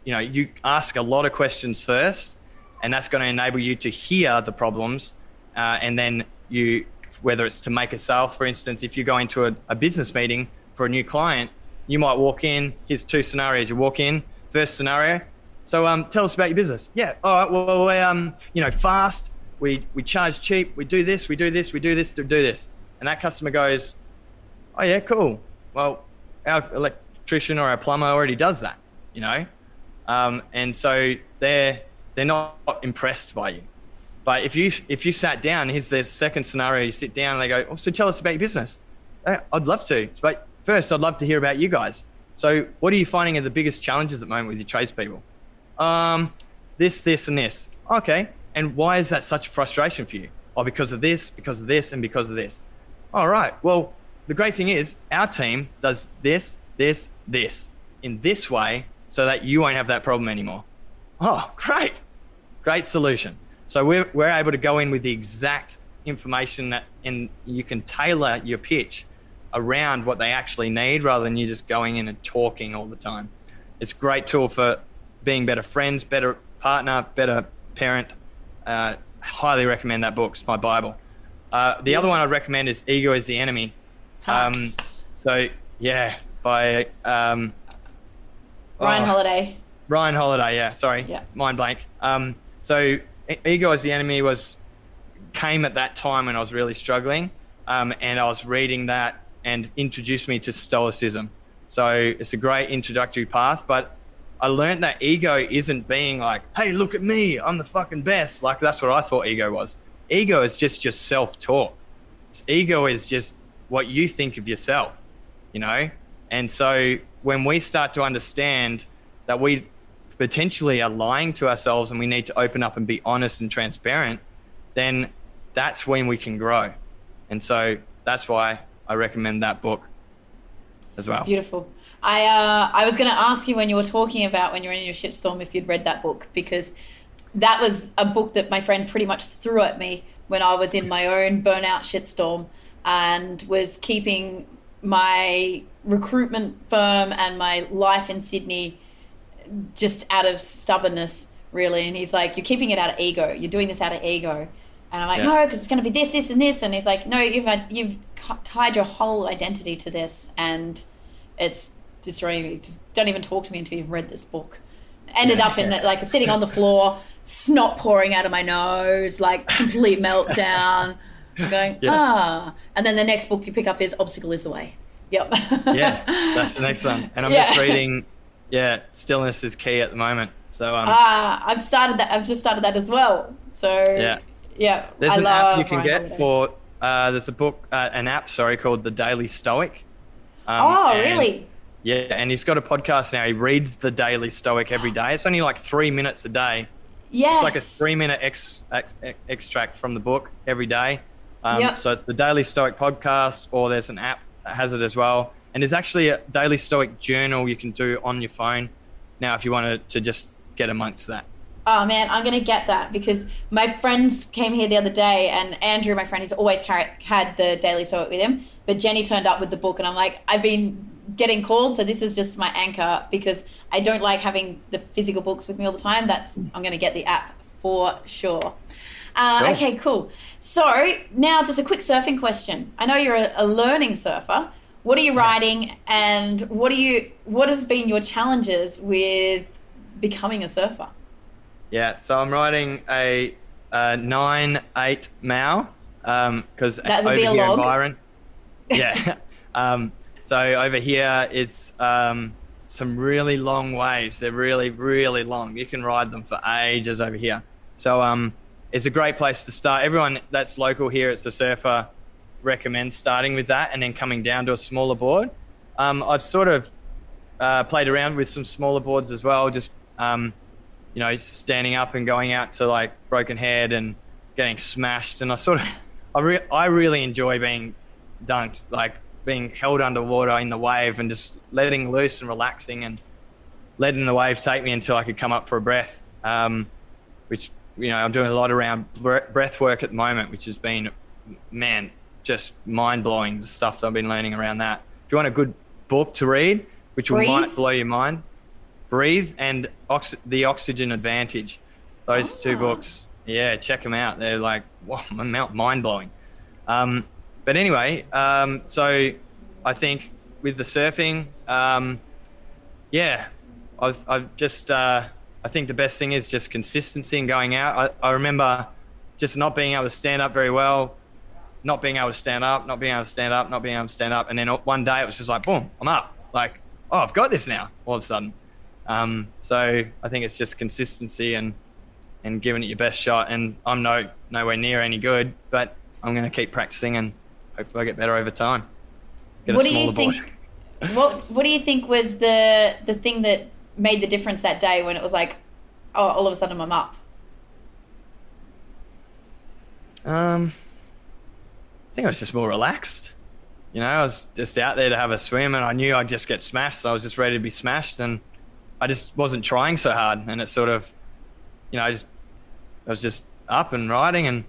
you know, you ask a lot of questions first, and that's going to enable you to hear the problems, uh, and then you whether it's to make a sale, for instance, if you go into a, a business meeting for a new client, you might walk in. Here's two scenarios. You walk in. First scenario. So um, tell us about your business. Yeah. All right. Well, we um, you know, fast. We we charge cheap. We do this. We do this. We do this to do this. And that customer goes, oh yeah, cool. Well, our electrician or our plumber already does that. You know, um, and so they're they're not impressed by you. But if you if you sat down, here's the second scenario. You sit down and they go, oh, so tell us about your business. I'd love to. But first, I'd love to hear about you guys. So, what are you finding are the biggest challenges at the moment with your tradespeople? Um, this, this, and this. Okay. And why is that such a frustration for you? Oh, because of this, because of this, and because of this. All right. Well, the great thing is our team does this, this, this in this way so that you won't have that problem anymore. Oh, great. Great solution. So we're, we're able to go in with the exact information that, and you can tailor your pitch around what they actually need rather than you just going in and talking all the time. It's a great tool for being better friends, better partner, better parent. Uh, highly recommend that book. It's my Bible. Uh, the other one I'd recommend is Ego is the Enemy. Um, so, yeah, by um, Ryan oh, Holiday. Ryan Holiday, yeah, sorry, Yeah. mind blank. Um, so, Ego is the Enemy was came at that time when I was really struggling, um, and I was reading that and introduced me to Stoicism. So it's a great introductory path, but I learned that ego isn't being like, hey, look at me, I'm the fucking best. Like that's what I thought ego was. Ego is just your self talk. Ego is just what you think of yourself, you know? And so when we start to understand that we potentially are lying to ourselves and we need to open up and be honest and transparent, then that's when we can grow. And so that's why I recommend that book as well. Beautiful. I uh, I was going to ask you when you were talking about when you were in your shitstorm if you'd read that book because that was a book that my friend pretty much threw at me when I was in my own burnout shitstorm and was keeping my recruitment firm and my life in Sydney just out of stubbornness really and he's like you're keeping it out of ego you're doing this out of ego and I'm like Yeah. no because it's going to be this this and this and he's like no you've had, you've tied your whole identity to this and it's destroying me. just don't even talk to me until you've read this book ended up in like sitting on the floor snot pouring out of my nose like complete meltdown going Yeah. ah and then the next book you pick up is obstacle is the way yep yeah, that's the next one. And I'm Yeah. just reading, yeah, stillness is key at the moment. So um, Ah, I've started that. I've just started that as well. So Yeah. Yeah. there's I an app you can get Holiday. for, uh, there's a book, uh, an app, sorry, called The Daily Stoic. Um, Oh, and- really? Yeah, and he's got a podcast now. He reads The Daily Stoic every day. It's only like three minutes a day. Yes. It's like a three minute ex, ex, ex- extract from the book every day. Um, Yep. So it's the Daily Stoic podcast, or there's an app that has it as well. And there's actually a Daily Stoic journal you can do on your phone now if you wanted to just get amongst that. Oh man, I'm gonna get that because my friends came here the other day, and Andrew, my friend, he's always carried, had the Daily Stoic with him. But Jenny turned up with the book, and I'm like, I've been getting called, so this is just my anchor because I don't like having the physical books with me all the time. That's I'm gonna get the app for sure. Uh, Cool. Okay, cool. So now just a quick surfing question. I know you're a, a learning surfer. What are you riding, and what are you? What has been your challenges with becoming a surfer? Yeah, so I'm riding a, a nine eight Mal because would over here log. in Byron. Yeah. um, so over here it's um, some really long waves. They're really really long. You can ride them for ages over here. So um, it's a great place to start. Everyone that's local here, it's the surfer, recommends starting with that and then coming down to a smaller board. Um, I've sort of uh, played around with some smaller boards as well, just um, you know, standing up and going out to like Broken Head and getting smashed. And I sort of, I, re- I really enjoy being dunked, like being held underwater in the wave and just letting loose and relaxing and letting the wave take me until I could come up for a breath, um, which you know, I'm doing a lot around breath work at the moment, which has been, man, just mind blowing the stuff that I've been learning around that. If you want a good book to read, which will might blow your mind, Breathe and Ox- The Oxygen Advantage. Those oh. two ah. books, yeah, check them out. They're like wow, mind blowing. Um, but anyway, um, so I think with the surfing, um, yeah, I've, I've just, uh, I think the best thing is just consistency and going out. I, I remember just not being able to stand up very well, not being able to stand up, not being able to stand up, not being able to stand up. And then one day it was just like, boom, I'm up. Like, oh, I've got this now all of a sudden. Um, so I think it's just consistency and, and giving it your best shot. And I'm no nowhere near any good, but I'm going to keep practicing and hopefully I get better over time. Get what do you think? what What do you think was the the thing that made the difference that day when it was like, oh, all of a sudden I'm up? Um, I think I was just more relaxed. You know, I was just out there to have a swim, and I knew I'd just get smashed. So I was just ready to be smashed, and I just wasn't trying so hard. And it sort of, you know, I just I was just up and riding, and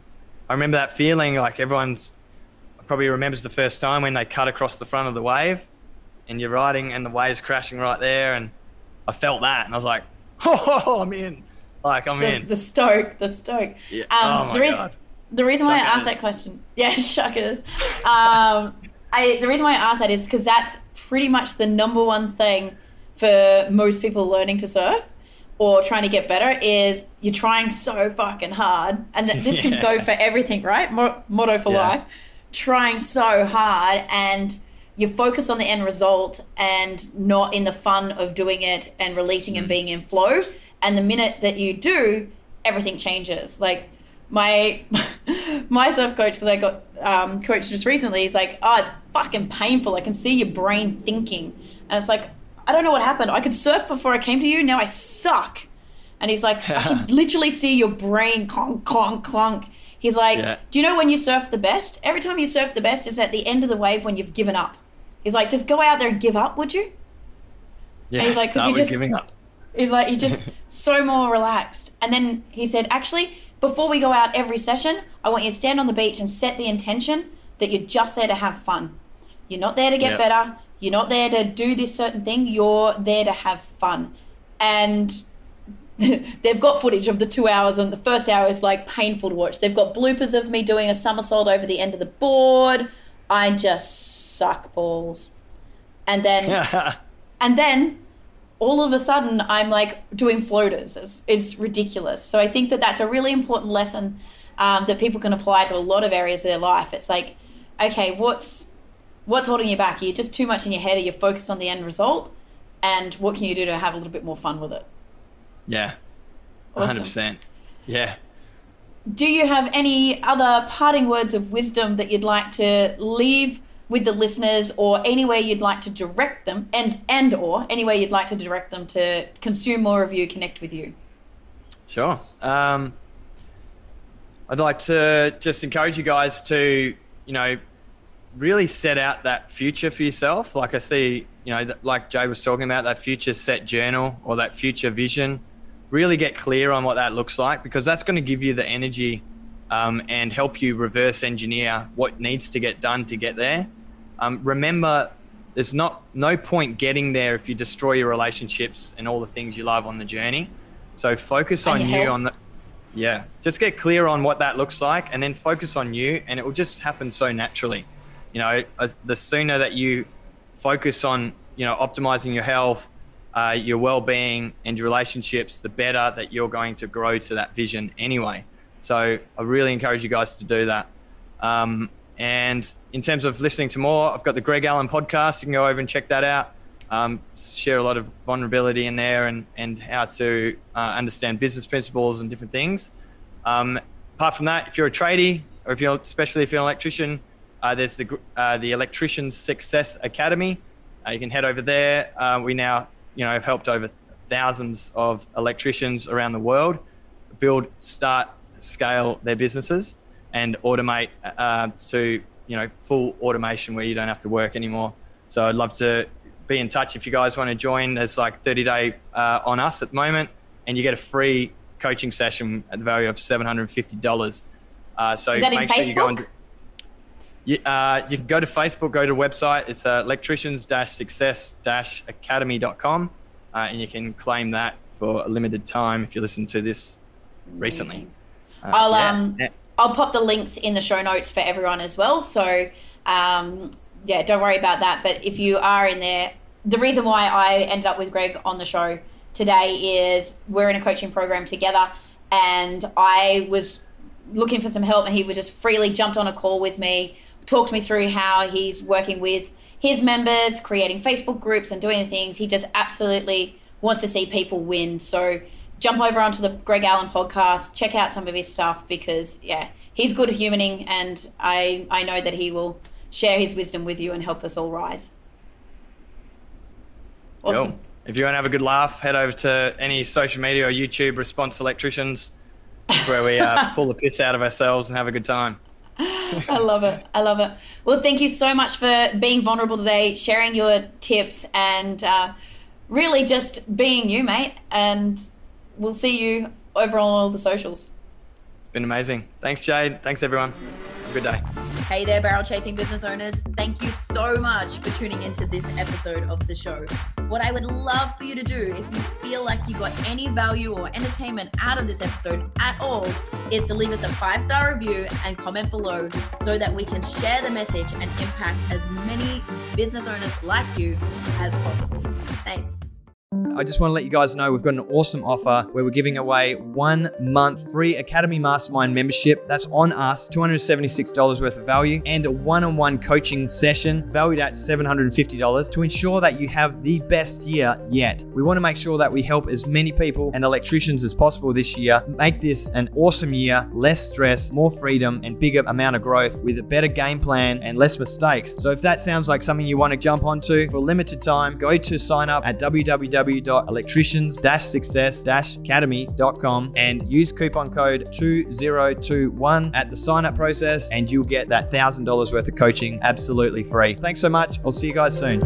I remember that feeling like everyone's probably remembers the first time when they cut across the front of the wave, and you're riding, and the wave's crashing right there, and I felt that, and I was like, "Oh, I'm in!" Like I'm the, in. The stoke, the stoke. Yeah. Um, oh the, reason, the reason why I asked that question, yeah, shuckers. Um, I the reason why I asked that is because that's pretty much the number one thing for most people learning to surf or trying to get better is you're trying so fucking hard, and that this yeah. can go for everything, right? motto for yeah. life. Trying so hard and you focus on the end result and not in the fun of doing it and releasing and mm. being in flow. And the minute that you do, everything changes. Like my my surf coach that I got um, coached just recently, is like, "Oh, it's fucking painful. I can see your brain thinking." And it's like, I don't know what happened. I could surf before I came to you. Now I suck. And he's like, I can literally see your brain clunk, clunk, clunk. He's like, yeah. Do you know when you surf the best? Every time you surf the best is at the end of the wave when you've given up. He's like, just go out there and give up, would you? Yeah, and he's like, because you just giving up. He's like, you're just so more relaxed. And then he said, actually, before we go out every session, I want you to stand on the beach and set the intention that you're just there to have fun. You're not there to get yep. better. You're not there to do this certain thing. You're there to have fun. And they've got footage of the two hours, and the first hour is like painful to watch. They've got bloopers of me doing a somersault over the end of the board I just suck balls. And then, and then all of a sudden I'm like doing floaters. It's, it's ridiculous. So I think that that's a really important lesson um, that people can apply to a lot of areas of their life. It's like, okay, what's what's holding you back? You're just too much in your head, or you're focused on the end result, and what can you do to have a little bit more fun with it? Yeah, hundred percent. Yeah, do you have any other parting words of wisdom that you'd like to leave with the listeners or anywhere you'd like to direct them and and or anywhere you'd like to direct them to consume more of you connect with you sure um, i'd like to just encourage you guys to you know really set out that future for yourself like i see you know like jay was talking about that future set journal or that future vision really get clear on what that looks like because that's going to give you the energy um, and help you reverse engineer what needs to get done to get there. Um, remember, there's not no point getting there if you destroy your relationships and all the things you love on the journey. So focus on you health. on the yeah, just get clear on what that looks like and then focus on you and it will just happen so naturally. You know, the sooner that you focus on, you know, optimizing your health, uh, your well-being and your relationships, the better that you're going to grow to that vision anyway. So I really encourage you guys to do that. Um, and in terms of listening to more, I've got the Greg Allen podcast. You can go over and check that out. Um, share a lot of vulnerability in there and, and how to uh, understand business principles and different things. Um, apart from that, if you're a tradie or if you're, especially if you're an electrician, uh, there's the uh, the Electrician Success Academy. Uh, you can head over there. Uh, we now you know, have helped over thousands of electricians around the world build, start, scale their businesses and automate uh, to, you know, full automation where you don't have to work anymore. So I'd love to be in touch if you guys want to join. There's like 30 day uh, on us at the moment and you get a free coaching session at the value of $750. Uh, so Is that in make sure you go Facebook? and you, uh, you can go to Facebook, go to website. It's uh, electricians-success-academy.com, uh, and you can claim that for a limited time if you listen to this recently. Uh, I'll yeah. um Yeah. I'll pop the links in the show notes for everyone as well. So um yeah, don't worry about that. But if you are in there, the reason why I ended up with Greg on the show today is we're in a coaching program together and I was looking for some help and he would just freely jumped on a call with me, talked me through how he's working with his members, creating Facebook groups and doing things. He just absolutely wants to see people win. So jump over onto the Greg Allen podcast, check out some of his stuff because yeah, he's good at humaning and I I know that he will share his wisdom with you and help us all rise. Awesome. If you want to have a good laugh, head over to any social media or YouTube response electricians, where we uh, pull the piss out of ourselves and have a good time. I love it. I love it. Well, thank you so much for being vulnerable today, sharing your tips, and uh, really just being you, mate. And we'll see you over on all the socials. Been amazing. Thanks, Jade. Thanks, everyone. Have a good day. Hey there, barrel chasing business owners. Thank you so much for tuning into this episode of the show. What I would love for you to do, if you feel like you got any value or entertainment out of this episode at all, is to leave us a five star review and comment below so that we can share the message and impact as many business owners like you as possible. Thanks. I just want to let you guys know we've got an awesome offer where we're giving away one month free Academy Mastermind membership. That's on us, $276 worth of value, and a one on one coaching session valued at $750 to ensure that you have the best year yet. We want to make sure that we help as many people and electricians as possible this year. Make this an awesome year, less stress, more freedom, and bigger amount of growth with a better game plan and less mistakes. So if that sounds like something you want to jump onto for a limited time, go to sign up at www.electricians-success-academy.com and use coupon code 2021 at the sign up process and you'll get that $1,000 worth of coaching absolutely free. Thanks so much. I'll see you guys soon.